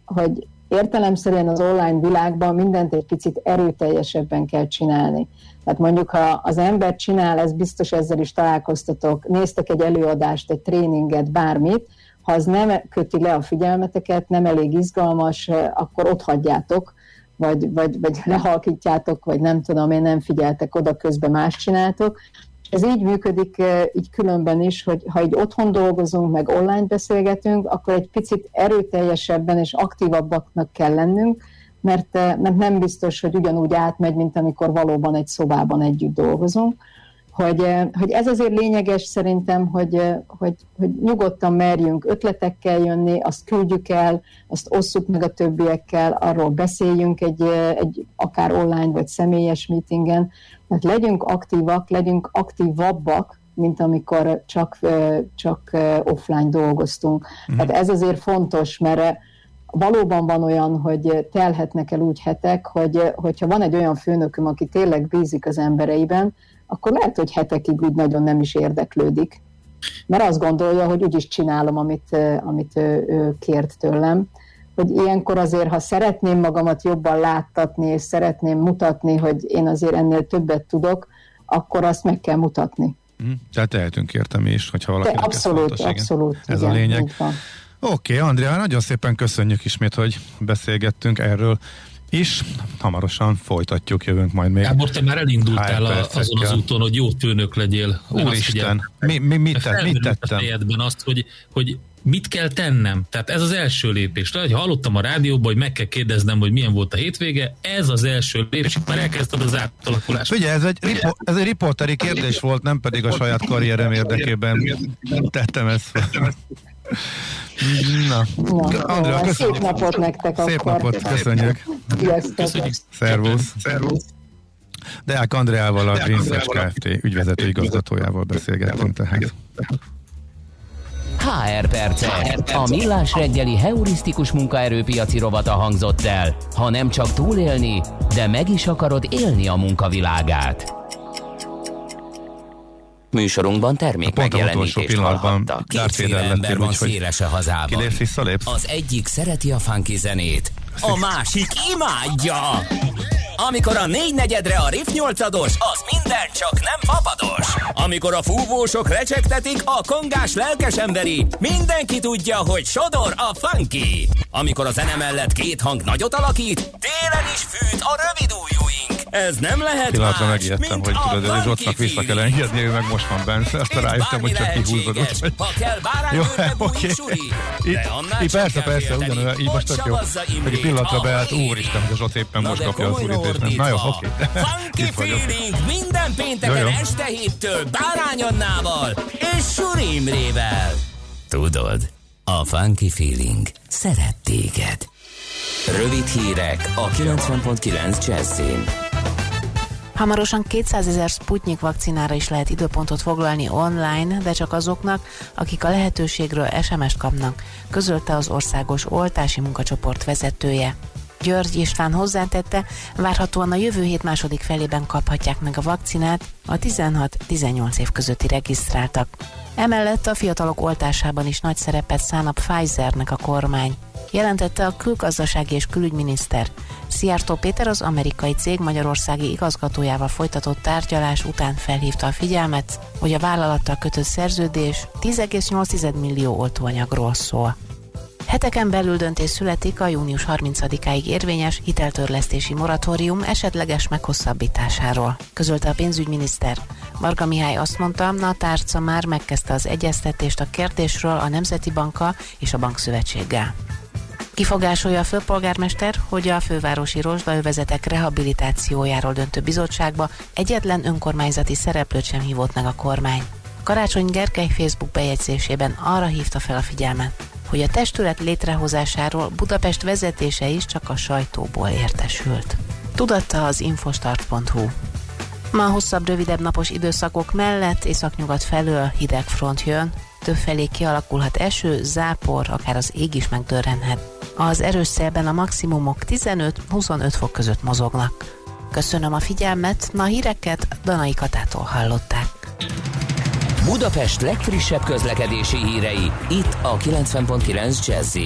hogy értelemszerűen az online világban mindent egy picit erőteljesebben kell csinálni. Tehát mondjuk, ha az ember csinál, ez biztos ezzel is találkoztatok, néztek egy előadást, egy tréninget, bármit, ha az nem köti le a figyelmeteket, nem elég izgalmas, akkor ott hagyjátok, vagy, vagy, vagy (laughs) lehalkítjátok, vagy nem tudom, én nem figyeltek oda, közben más csináltok. Ez így működik így különben is, hogy ha így otthon dolgozunk, meg online beszélgetünk, akkor egy picit erőteljesebben és aktívabbaknak kell lennünk, mert, mert nem biztos, hogy ugyanúgy átmegy, mint amikor valóban egy szobában együtt dolgozunk hogy, eh, hogy ez azért lényeges szerintem, hogy, eh, hogy, hogy nyugodtan merjünk ötletekkel jönni, azt küldjük el, azt osszuk meg a többiekkel, arról beszéljünk egy, eh, egy akár online vagy személyes meetingen, tehát legyünk aktívak, legyünk aktívabbak, mint amikor csak, csak offline dolgoztunk. Mm. Tehát ez azért fontos, mert valóban van olyan, hogy telhetnek el úgy hetek, hogy hogyha van egy olyan főnököm, aki tényleg bízik az embereiben, akkor lehet, hogy hetekig úgy nagyon nem is érdeklődik. Mert azt gondolja, hogy úgyis csinálom, amit, amit ő, ő kért tőlem. Hogy ilyenkor azért, ha szeretném magamat jobban láttatni, és szeretném mutatni, hogy én azért ennél többet tudok, akkor azt meg kell mutatni. Mm, tehát tehetünk értem is, hogyha valaki abszolút, fontos, abszolút. Ez igen, a lényeg. Oké, okay, Andrea, nagyon szépen köszönjük ismét, hogy beszélgettünk erről is. Hamarosan folytatjuk, jövünk majd még. Gábor, te már elindultál a, azon az úton, hogy jó főnök legyél. Úristen, mi, mi, mit, te, mit tettem? A azt, hogy, hogy mit kell tennem? Tehát ez az első lépés. Tehát, hogy hallottam a rádióban, hogy meg kell kérdeznem, hogy milyen volt a hétvége, ez az első lépés, már elkezdted az átalakulást. Ugye, ez egy, ripo- ez egy riporteri kérdés volt, nem pedig a saját karrierem érdekében tettem ezt. (laughs) Na, Na Andrea, köszönjük. Szép napot nektek Szép akkor. napot, köszönjük. Köszönjük. Szervusz. Szervusz. Deák Andreával, a Greensearch Kft. ügyvezető igazgatójával beszélgettünk tehát. HR perce. A millás reggeli heurisztikus munkaerőpiaci rovata hangzott el. Ha nem csak túlélni, de meg is akarod élni a munkavilágát. Műsorunkban termék megjelenítést pillanatban Kétféle ember van széles a hazában. Az egyik szereti a funky zenét, a másik imádja. Amikor a négy negyedre a riff nyolcados, az minden csak nem papados. Amikor a fúvósok recsegtetik, a kongás lelkes emberi, mindenki tudja, hogy sodor a funky. Amikor a zene mellett két hang nagyot alakít, télen is fűt a rövid ujjúink. Ez nem lehet Pillanatra megijedtem, hogy tudod, hogy Zsottnak vissza kell engedni, ő meg most van benne. Aztán rájöttem, hogy csak kihúzod. Ha kell Jó, (laughs) oké. Így persze, persze, ugyanolyan, így most tök jó. Egy pillanatra beállt, úristen, hogy a Zsott éppen most kapja az úrítést. Na jó, oké. (laughs) Funky feeling minden pénteken este héttől Bárány Annával és Suri Imrével. Tudod, a Funky Feeling szeret téged. Rövid hírek a 90.9 Jazzin. Hamarosan 200 ezer Sputnik vakcinára is lehet időpontot foglalni online, de csak azoknak, akik a lehetőségről SMS-t kapnak, közölte az országos oltási munkacsoport vezetője. György István hozzátette, várhatóan a jövő hét második felében kaphatják meg a vakcinát a 16-18 év közötti regisztráltak. Emellett a fiatalok oltásában is nagy szerepet szán a Pfizernek a kormány jelentette a külgazdasági és külügyminiszter. Szijjártó Péter az amerikai cég magyarországi igazgatójával folytatott tárgyalás után felhívta a figyelmet, hogy a vállalattal kötött szerződés 10,8 millió oltóanyagról szól. Heteken belül döntés születik a június 30-áig érvényes hiteltörlesztési moratórium esetleges meghosszabbításáról, közölte a pénzügyminiszter. Marga Mihály azt mondta, a tárca már megkezdte az egyeztetést a kérdésről a Nemzeti Banka és a Bankszövetséggel. Kifogásolja a főpolgármester, hogy a fővárosi rozsdaövezetek rehabilitációjáról döntő bizottságba egyetlen önkormányzati szereplőt sem hívott meg a kormány. Karácsony Gergely Facebook bejegyzésében arra hívta fel a figyelmet, hogy a testület létrehozásáról Budapest vezetése is csak a sajtóból értesült. Tudatta az infostart.hu. Ma hosszabb, rövidebb napos időszakok mellett északnyugat felől hideg front jön, többfelé kialakulhat eső, zápor, akár az ég is megdörrenhet. Az erős szélben a maximumok 15-25 fok között mozognak. Köszönöm a figyelmet, ma a híreket Danai Katától hallották. Budapest legfrissebb közlekedési hírei, itt a 90.9 jazz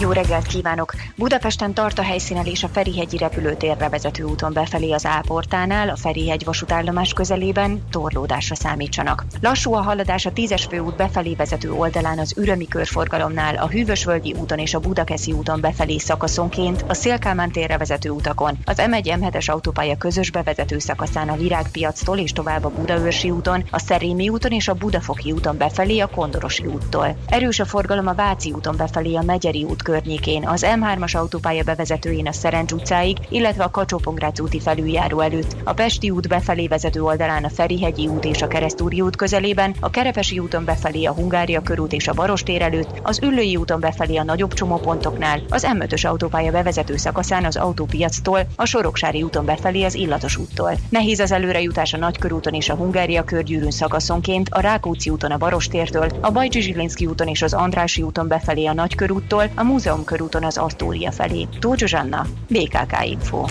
jó reggelt kívánok! Budapesten tart a helyszínelés a Ferihegyi repülőtérre vezető úton befelé az Áportánál, a Ferihegy vasútállomás közelében torlódásra számítsanak. Lassú a haladás a 10-es főút befelé vezető oldalán az Ürömi körforgalomnál, a Hűvösvölgyi úton és a Budakeszi úton befelé szakaszonként, a Szélkámán térre vezető utakon, az M1-M7-es autópálya közös bevezető szakaszán a Virágpiactól és tovább a Budaörsi úton, a Szerémi úton és a Budafoki úton befelé a Kondorosi úttól. Erős a forgalom a Váci úton befelé a Megyeri út környékén, az M3-as autópálya bevezetőjén a Szerencs utcáig, illetve a kacsó úti felüljáró előtt, a Pesti út befelé vezető oldalán a Ferihegyi út és a Keresztúri út közelében, a Kerepesi úton befelé a Hungária körút és a Barostér előtt, az Üllői úton befelé a nagyobb csomópontoknál, az M5-ös autópálya bevezető szakaszán az autópiactól, a Soroksári úton befelé az Illatos úttól. Nehéz az előrejutás a Nagykörúton és a Hungária körgyűrűn szakaszonként, a Rákóczi úton a Barostértől, a Bajcsi úton és az Andrási úton befelé a Nagykörúttól, a Múzeum körúton az Asztória felé. Tóth Zsuzsanna, BKK Info.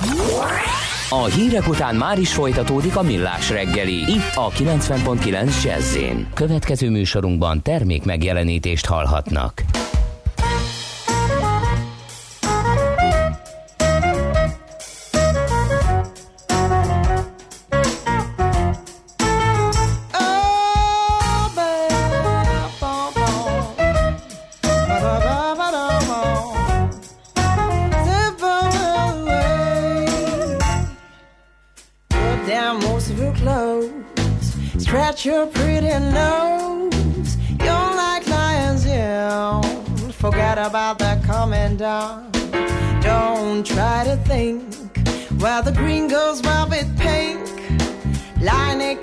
A hírek után már is folytatódik a millás reggeli, itt a 90.9 jazz Következő műsorunkban termék megjelenítést hallhatnak.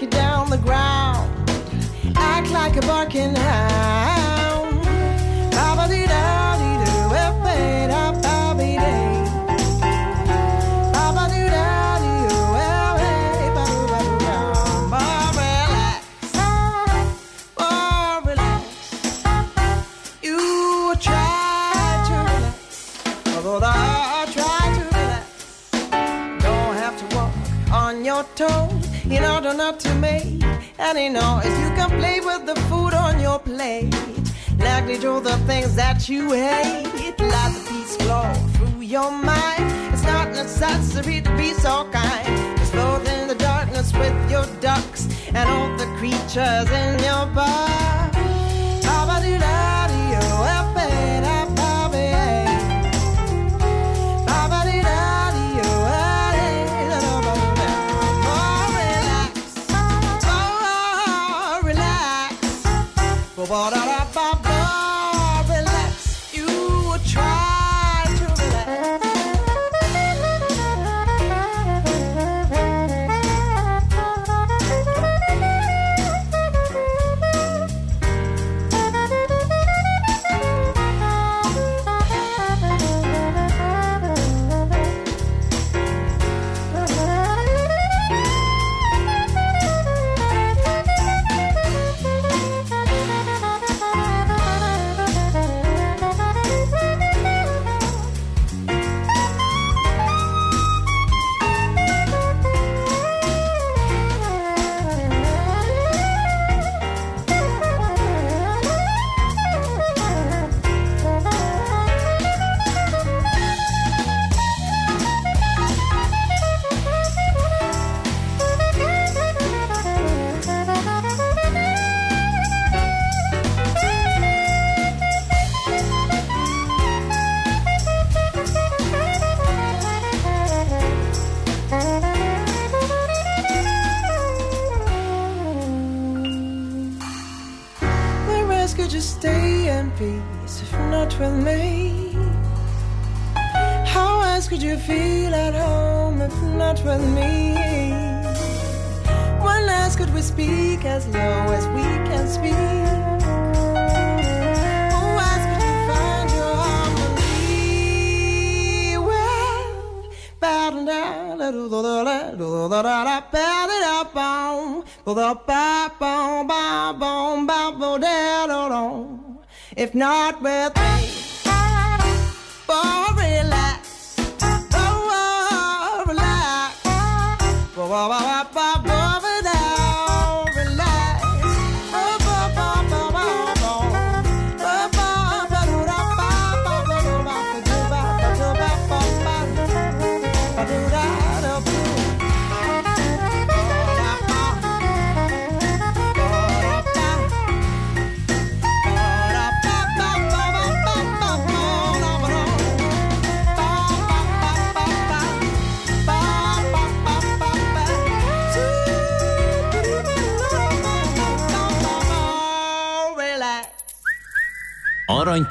you down the ground. Act like a barking hound. And you know, if you can play with the food on your plate, Likely do the things that you hate. Let the peace flow through your mind. It's not necessary to be so kind. Explode in the darkness with your ducks and all the creatures in your bar. Ba-ba-doo-da.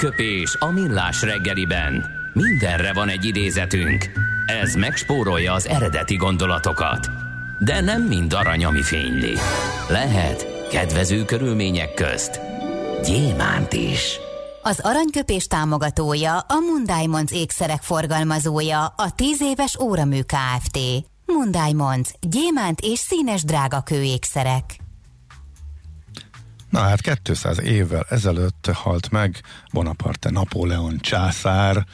Aranyköpés a millás reggeliben. Mindenre van egy idézetünk. Ez megspórolja az eredeti gondolatokat. De nem mind arany, ami fényli. Lehet kedvező körülmények közt gyémánt is. Az aranyköpés támogatója a Mundiamonds ékszerek forgalmazója a 10 éves óramű Kft. Mundiamonds gyémánt és színes drágakő ékszerek. Na hát 200 évvel ezelőtt halt meg Bonaparte Napóleon császár.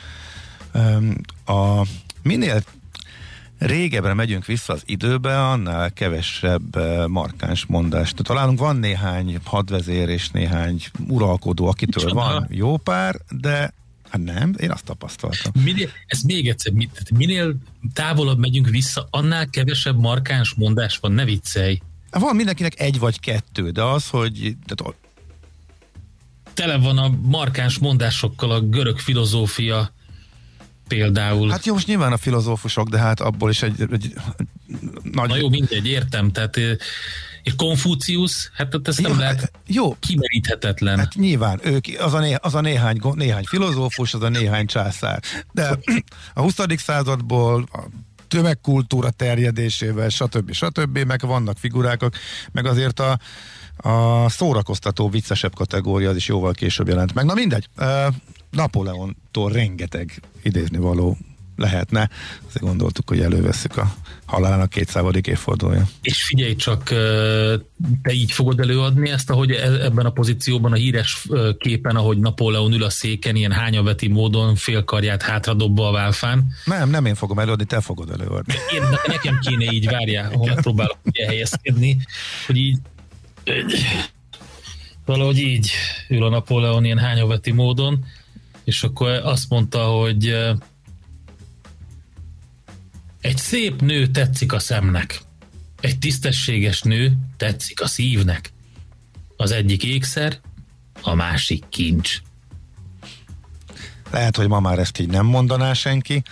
A minél régebbre megyünk vissza az időbe, annál kevesebb markáns mondást találunk. Van néhány hadvezér és néhány uralkodó, akitől Micsoda? van jó pár, de Hát nem, én azt tapasztaltam. Minél, ez még egyszer, minél távolabb megyünk vissza, annál kevesebb markáns mondás van, ne viccelj. Van mindenkinek egy vagy kettő, de az, hogy... Tehát... Tele van a markáns mondásokkal a görög filozófia például. Hát jó, most nyilván a filozófusok, de hát abból is egy, egy nagy... Na jó, mindegy, értem, tehát és Konfúciusz, hát ezt nem jó, lehet hát jó. kimeríthetetlen. Hát nyilván, ők, az a, né, az a néhány, néhány filozófus, az a néhány császár. De a 20. századból a tömegkultúra terjedésével, stb. stb. meg vannak figurákok, meg azért a, a szórakoztató, viccesebb kategória az is jóval később jelent meg. Na mindegy, Napóleontól rengeteg idézni való lehetne. Azért gondoltuk, hogy előveszük a halálának 200. évfordulója. És figyelj csak, te így fogod előadni ezt, ahogy e- ebben a pozícióban a híres képen, ahogy Napóleon ül a széken, ilyen hányaveti módon félkarját hátradobva a válfán. Nem, nem én fogom előadni, te fogod előadni. Én, nekem kéne így, várjál, ahol próbálok ugye helyezkedni, hogy így valahogy így ül a Napóleon ilyen hányaveti módon, és akkor azt mondta, hogy egy szép nő tetszik a szemnek. Egy tisztességes nő tetszik a szívnek. Az egyik ékszer, a másik kincs. Lehet, hogy ma már ezt így nem mondaná senki,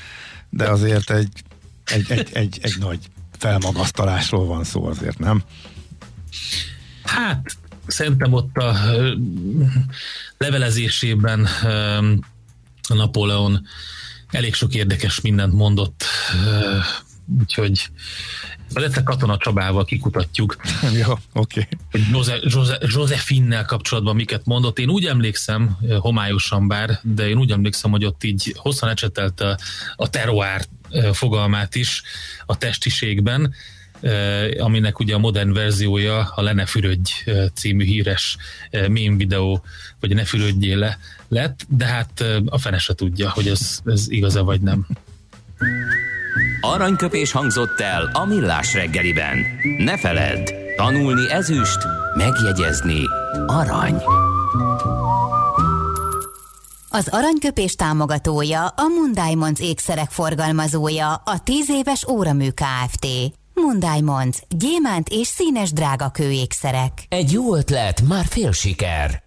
de azért egy, egy, egy, egy, egy nagy felmagasztalásról van szó azért, nem? Hát, szerintem ott a levelezésében Napóleon elég sok érdekes mindent mondott, úgyhogy Lette Katona Csabával kikutatjuk. (laughs) Jó, oké. Okay. Josefinnel kapcsolatban miket mondott. Én úgy emlékszem, homályosan bár, de én úgy emlékszem, hogy ott így hosszan ecsetelt a, a teroár fogalmát is a testiségben, aminek ugye a modern verziója a Le ne fürödj című híres mém videó, vagy ne fürödjél le lett, de hát a fene se tudja, hogy ez, ez igaz-e vagy nem. Aranyköpés hangzott el a millás reggeliben. Ne feledd, tanulni ezüst, megjegyezni arany. Az aranyköpés támogatója a Mundiamonds ékszerek forgalmazója a 10 éves óramű Kft. Mundiamonds, gyémánt és színes drágakő ékszerek. Egy jó ötlet, már fél siker.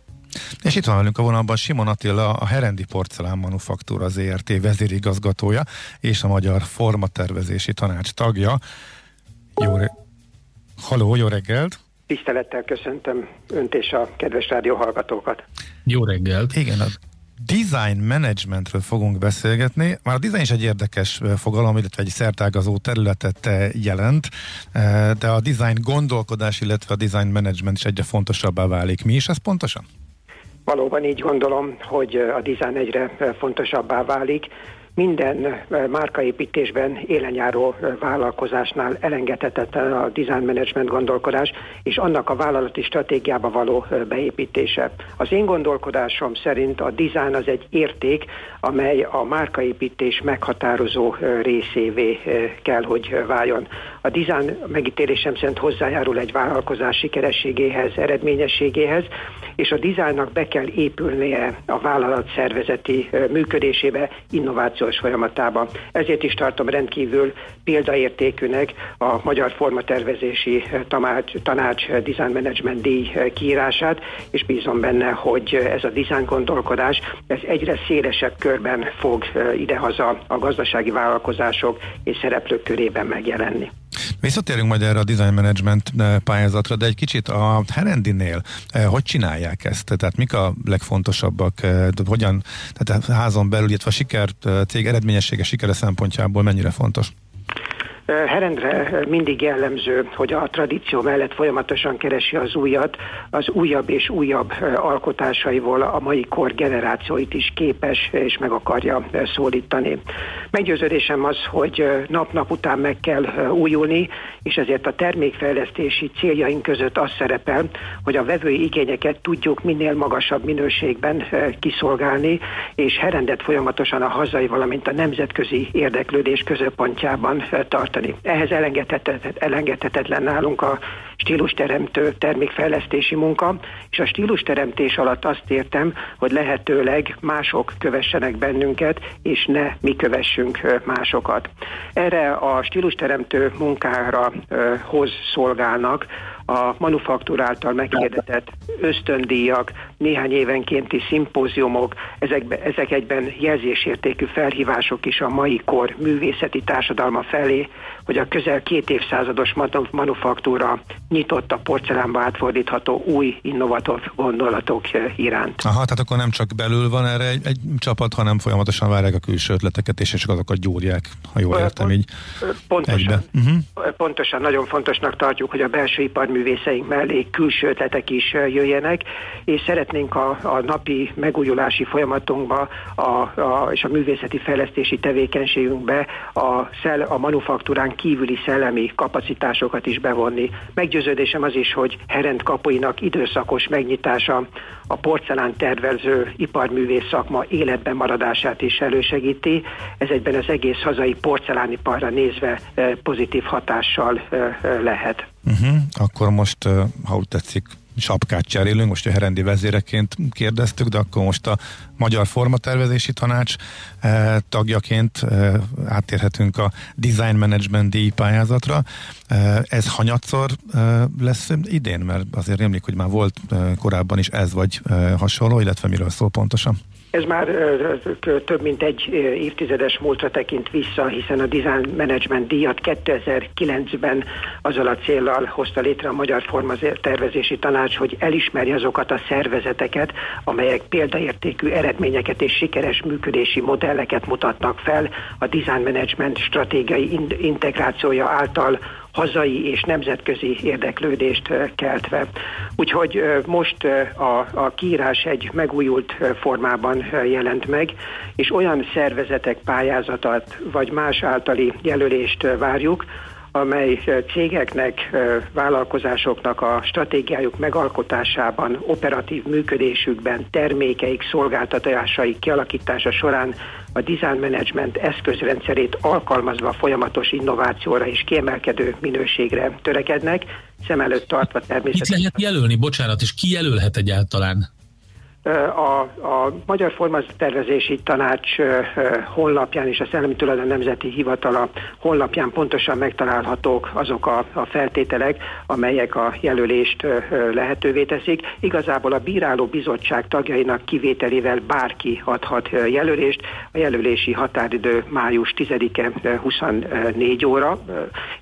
És itt van velünk a vonalban Simon Attila, a Herendi Porcelán Manufaktúra ZRT vezérigazgatója és a Magyar Formatervezési Tanács tagja. Jó, re- Haló, jó reggelt! Tisztelettel köszöntöm Önt és a kedves rádióhallgatókat. Jó reggelt! Igen, a design managementről fogunk beszélgetni. Már a design is egy érdekes fogalom, illetve egy szertágazó területet jelent, de a design gondolkodás, illetve a design management is egyre fontosabbá válik. Mi is ez pontosan? Valóban így gondolom, hogy a design egyre fontosabbá válik minden márkaépítésben élenjáró vállalkozásnál elengedhetetlen a design management gondolkodás, és annak a vállalati stratégiába való beépítése. Az én gondolkodásom szerint a design az egy érték, amely a márkaépítés meghatározó részévé kell, hogy váljon. A design megítélésem szerint hozzájárul egy vállalkozás sikerességéhez, eredményességéhez, és a dizájnnak be kell épülnie a vállalat szervezeti működésébe, innovációs folyamatában. Ezért is tartom rendkívül példaértékűnek a Magyar Formatervezési Tanács, Tanács Design Management díj kiírását, és bízom benne, hogy ez a design gondolkodás ez egyre szélesebb körben fog idehaza a gazdasági vállalkozások és szereplők körében megjelenni. Visszatérünk majd erre a design management eh, pályázatra, de egy kicsit a Herendinél eh, hogy csinálják ezt? Tehát mik a legfontosabbak? Eh, hogyan, tehát a házon belül, illetve a siker, cég eredményessége, sikere szempontjából mennyire fontos? Herendre mindig jellemző, hogy a tradíció mellett folyamatosan keresi az újat, az újabb és újabb alkotásaival a mai kor generációit is képes és meg akarja szólítani. Meggyőződésem az, hogy nap-nap után meg kell újulni, és ezért a termékfejlesztési céljaink között az szerepel, hogy a vevői igényeket tudjuk minél magasabb minőségben kiszolgálni, és herendet folyamatosan a hazai, valamint a nemzetközi érdeklődés középpontjában tartani tartani. Ehhez elengedhetetlen, elengedhetetlen nálunk a stílusteremtő termékfejlesztési munka, és a stílusteremtés alatt azt értem, hogy lehetőleg mások kövessenek bennünket, és ne mi kövessünk másokat. Erre a stílusteremtő munkára hoz szolgálnak a manufaktúr által meghirdetett ösztöndíjak, néhány évenkénti szimpóziumok, ezekbe, ezek egyben jelzésértékű felhívások is a mai kor művészeti társadalma felé, hogy a közel két évszázados manufaktúra nyitott a porcelánba átfordítható új, innovatív gondolatok iránt. Aha, tehát akkor nem csak belül van erre egy, egy csapat, hanem folyamatosan várják a külső ötleteket, és csak azokat gyúrják, ha jól értem Pont, így. Pontosan. Egybe. Uh-huh. Pontosan, nagyon fontosnak tartjuk, hogy a belső iparművészeink mellé külső ötletek is jöjjenek, és szeretnénk a, a napi megújulási folyamatunkba a, a, és a művészeti fejlesztési tevékenységünkbe a, szel, a manufaktúrán kívüli szellemi kapacitásokat is bevonni. Meggyőződésem az is, hogy Herent kapuinak időszakos megnyitása a porcelán tervező iparművész szakma életben maradását is elősegíti. Ez egyben az egész hazai porcelániparra nézve eh, pozitív hatással eh, eh, lehet. Uh-huh. Akkor most, ha úgy tetszik, sapkát cserélünk, most a herendi vezéreként kérdeztük, de akkor most a Magyar Formatervezési Tanács eh, tagjaként eh, átérhetünk a Design Management díj pályázatra. Eh, ez hanyatszor eh, lesz idén, mert azért rémlik, hogy már volt eh, korábban is ez vagy eh, hasonló, illetve miről szól pontosan? Ez már több mint egy évtizedes múltra tekint vissza, hiszen a Design Management díjat 2009-ben azzal a céllal hozta létre a Magyar Forma Tervezési Tanács, hogy elismerje azokat a szervezeteket, amelyek példaértékű eredményeket és sikeres működési modelleket mutatnak fel a Design Management stratégiai integrációja által hazai és nemzetközi érdeklődést keltve. Úgyhogy most a, a kiírás egy megújult formában jelent meg, és olyan szervezetek pályázatot vagy más általi jelölést várjuk, amely cégeknek, vállalkozásoknak a stratégiájuk megalkotásában, operatív működésükben, termékeik, szolgáltatásaik kialakítása során a design management eszközrendszerét alkalmazva folyamatos innovációra és kiemelkedő minőségre törekednek, szem előtt tartva természetesen. Mit lehet jelölni, bocsánat, és ki jelölhet egyáltalán? A, a Magyar Formatervezési Tanács honlapján és a Szellemi Tulajdon Nemzeti Hivatala honlapján pontosan megtalálhatók azok a, a feltételek, amelyek a jelölést lehetővé teszik. Igazából a Bíráló Bizottság tagjainak kivételével bárki adhat jelölést. A jelölési határidő május 10-e 24 óra,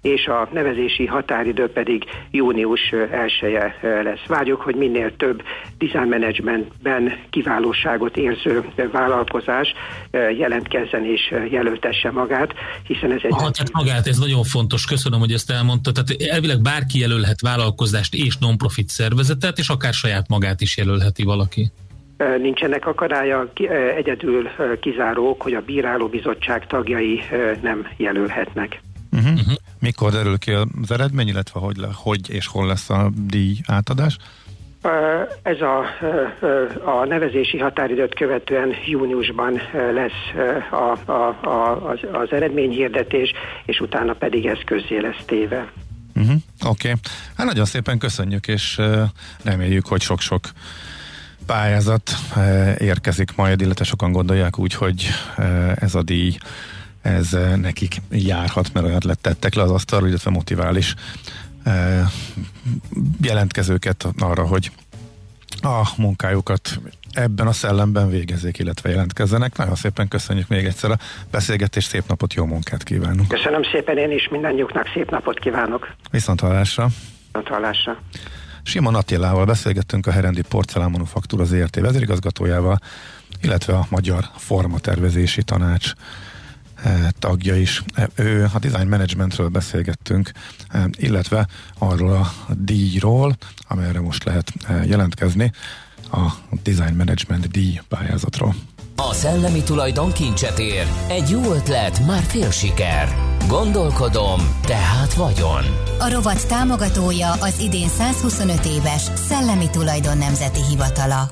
és a nevezési határidő pedig június 1 lesz. Várjuk, hogy minél több design management ebben kiválóságot érző vállalkozás eh, jelentkezzen és eh, jelöltesse magát, hiszen ez egy... Aha, tehát magát, ez nagyon fontos, köszönöm, hogy ezt elmondta. Tehát elvileg bárki jelölhet vállalkozást és non-profit szervezetet, és akár saját magát is jelölheti valaki eh, nincsenek akadálya, egyedül kizárók, hogy a bírálóbizottság tagjai nem jelölhetnek. Uh-huh. Uh-huh. Mikor derül ki az eredmény, illetve hogy, le, hogy és hol lesz a díj átadás? Ez a, a nevezési határidőt követően júniusban lesz a, a, a, az, az eredményhirdetés, és utána pedig ez közzé lesz téve. Uh-huh, Oké, okay. hát nagyon szépen köszönjük, és reméljük, hogy sok-sok pályázat érkezik majd, illetve sokan gondolják úgy, hogy ez a díj ez nekik járhat, mert olyat lettettek le az asztalra, illetve motivális jelentkezőket arra, hogy a munkájukat ebben a szellemben végezzék, illetve jelentkezzenek. Nagyon szépen köszönjük még egyszer a beszélgetést, szép napot, jó munkát kívánunk. Köszönöm szépen én is, mindannyiuknak szép napot kívánok. Viszont hallásra. Viszont hallásra. Simon Attilával beszélgettünk a Herendi Porcelán Manufaktúra ZRT vezérigazgatójával, illetve a Magyar Formatervezési Tanács tagja is. E, ő a design managementről beszélgettünk, e, illetve arról a díjról, amelyre most lehet jelentkezni, a design management díj pályázatról. A szellemi tulajdon kincset ér. Egy jó ötlet, már fél siker. Gondolkodom, tehát vagyon. A rovat támogatója az idén 125 éves Szellemi Tulajdon Nemzeti Hivatala.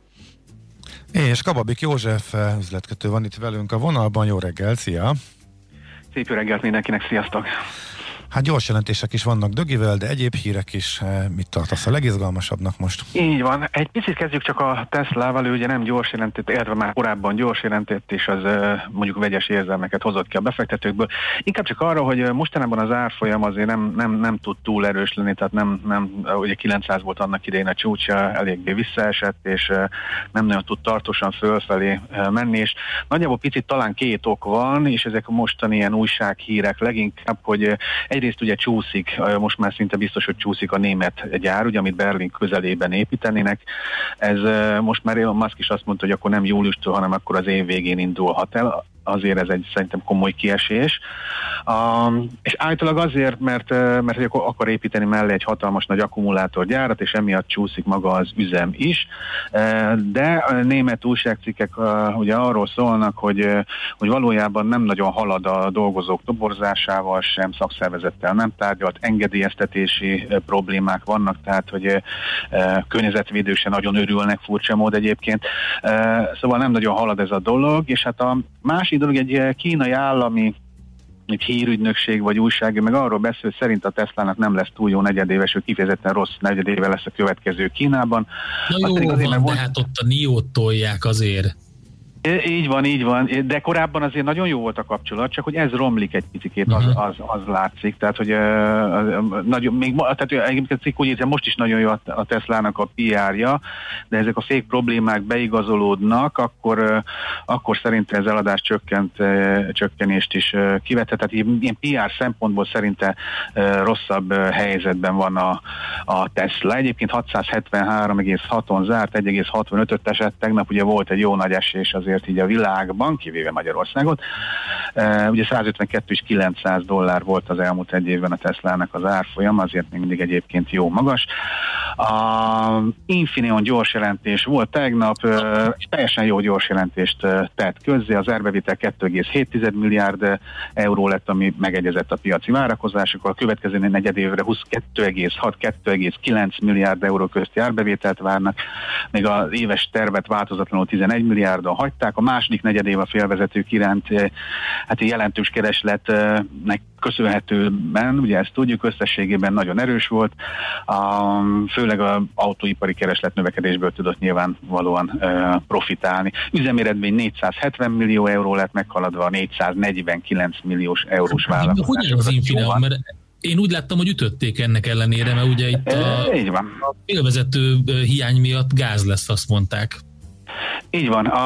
És Kababik József üzletkötő van itt velünk a vonalban. Jó reggel, szia! Szép jó reggelt mindenkinek, sziasztok! Hát gyors jelentések is vannak Dögivel, de egyéb hírek is. Eh, mit tartasz a legizgalmasabbnak most? Így van. Egy picit kezdjük csak a Tesla-val, ugye nem gyors jelentett, illetve már korábban gyors jelentett, és az eh, mondjuk vegyes érzelmeket hozott ki a befektetőkből. Inkább csak arra, hogy eh, mostanában az árfolyam azért nem, nem, nem tud túl erős lenni, tehát nem, nem ugye 900 volt annak idején a csúcsa, eléggé visszaesett, és nem nagyon tud tartósan fölfelé menni, és nagyjából picit talán két ok van, és ezek a mostani ilyen újsághírek leginkább, hogy egy egyrészt ugye csúszik, most már szinte biztos, hogy csúszik a német gyár, ugye, amit Berlin közelében építenének. Ez most már Elon Musk is azt mondta, hogy akkor nem júliustól, hanem akkor az év végén indulhat el azért ez egy szerintem komoly kiesés. Um, és állítólag azért, mert, mert hogy akar építeni mellé egy hatalmas nagy akkumulátorgyárat, és emiatt csúszik maga az üzem is. De a német újságcikkek ugye arról szólnak, hogy, hogy valójában nem nagyon halad a dolgozók toborzásával, sem szakszervezettel nem tárgyalt, engedélyeztetési problémák vannak, tehát hogy környezetvédők se nagyon örülnek furcsa mód egyébként. Szóval nem nagyon halad ez a dolog, és hát a más másik dolog, egy eh, kínai állami egy hírügynökség vagy újság, meg arról beszél, hogy szerint a Teslának nem lesz túl jó negyedéves, hogy kifejezetten rossz negyedéve lesz a következő Kínában. Na jó, azért, van, de hát ott a Niót tolják azért. Így van, így van, de korábban azért nagyon jó volt a kapcsolat, csak hogy ez romlik egy picit, az, mhm. az, az látszik, tehát hogy uh, nagyon, még, tehát egyébként cikk úgy most is nagyon jó a, a Teslának a PR-ja, de ezek a fék problémák beigazolódnak, akkor, uh, akkor szerintem ez eladás csökkent, uh, csökkenést is uh, kivethet, tehát ilyen PR szempontból szerinte uh, rosszabb uh, helyzetben van a, a Tesla. Egyébként 673,6-on zárt, 1,65-öt esett, tegnap ugye volt egy jó nagy esés azért azért így a világban, kivéve Magyarországot. Uh, ugye 152 és 900 dollár volt az elmúlt egy évben a Teslának az árfolyam, azért még mindig egyébként jó magas. A Infineon gyors jelentés volt tegnap, uh, és teljesen jó gyors jelentést uh, tett közzé. Az árbevitel 2,7 milliárd euró lett, ami megegyezett a piaci várakozásokkal. A következő negyed évre 22,6-2,9 milliárd euró közti árbevételt várnak, még az éves tervet változatlanul 11 milliárdon hagyták, látták. A második negyedév a félvezetők iránt eh, hát egy jelentős keresletnek köszönhetően, ugye ezt tudjuk, összességében nagyon erős volt, a, főleg az autóipari kereslet növekedésből tudott nyilvánvalóan e, profitálni. Üzeméredmény 470 millió euró lett meghaladva a 449 milliós eurós vállalkozás. Hogyan az Infineon, mert én úgy láttam, hogy ütötték ennek ellenére, mert ugye itt a, a félvezető hiány miatt gáz lesz, azt mondták. Így van. A,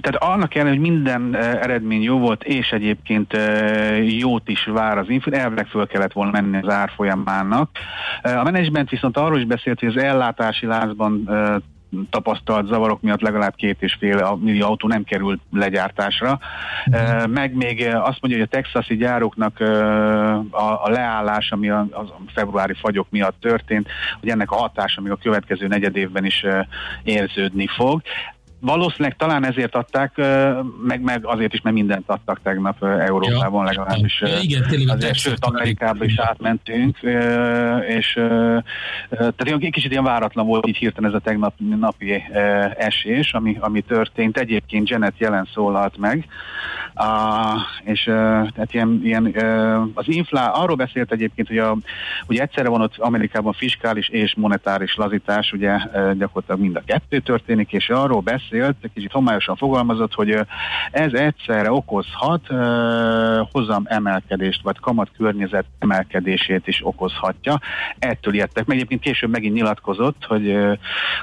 tehát annak ellenére, hogy minden eredmény jó volt, és egyébként jót is vár az info, elvileg föl kellett volna menni az árfolyamának. A menedzsment viszont arról is beszélt, hogy az ellátási lázban tapasztalt zavarok miatt legalább két és fél millió autó nem került legyártásra. Mm. Meg még azt mondja, hogy a texasi gyároknak a, a leállás, ami a, a februári fagyok miatt történt, hogy ennek a hatása még a következő negyed évben is érződni fog valószínűleg talán ezért adták, meg, meg azért is, mert mindent adtak tegnap Európában ja, legalábbis. Ja, igen, tényleg azért, sőt, Amerikába is átmentünk, és tehát egy kicsit ilyen váratlan volt így hirtelen ez a tegnap napi esés, ami, ami történt. Egyébként Janet jelen szólalt meg, és tehát ilyen, ilyen az inflá, arról beszélt egyébként, hogy a, ugye egyszerre van ott Amerikában fiskális és monetáris lazítás, ugye gyakorlatilag mind a kettő történik, és arról beszélt, kicsit homályosan fogalmazott, hogy ez egyszerre okozhat hozam emelkedést, vagy kamat környezet emelkedését is okozhatja. Ettől ijedtek meg. Egyébként később megint nyilatkozott, hogy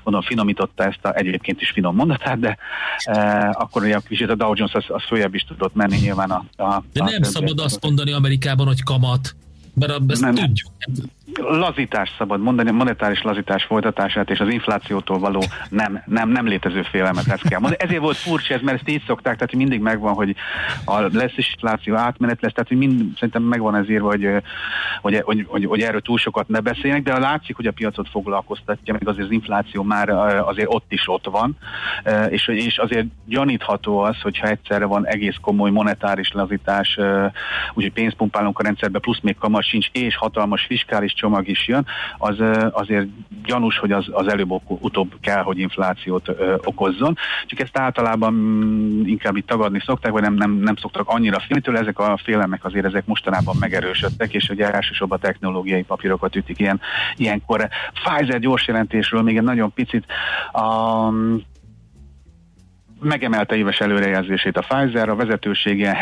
gondolom finomította ezt a egyébként is finom mondatát, de akkor ugye kicsit a Dow Jones az, az följebb is tud tudott menni nyilván a... a De nem a szabad azt mondani Amerikában, hogy kamat. Mert ezt nem. tudjuk lazítás szabad mondani, monetáris lazítás folytatását és az inflációtól való nem, nem, nem létező félelmet ezt kell mondani. Ezért volt furcsa ez, mert ezt így szokták, tehát mindig megvan, hogy a lesz is infláció átmenet lesz, tehát hogy mind, szerintem megvan ez írva, hogy, hogy, hogy, hogy, hogy erről túl sokat ne beszélnek, de látszik, hogy a piacot foglalkoztatja, meg azért az infláció már azért ott is ott van, és, és azért gyanítható az, hogyha egyszerre van egész komoly monetáris lazítás, úgyhogy pénzpumpálunk a rendszerbe, plusz még kamat sincs, és hatalmas fiskális csomag is jön, az azért gyanús, hogy az, az előbb-utóbb kell, hogy inflációt ö, okozzon. Csak ezt általában mm, inkább itt tagadni szokták, vagy nem, nem, nem szoktak annyira félni ezek a félelmek azért ezek mostanában megerősödtek, és ugye elsősorban a technológiai papírokat ütik ilyen, ilyenkor. Pfizer gyors jelentésről még egy nagyon picit a megemelte éves előrejelzését a Pfizer, a vezetőség ilyen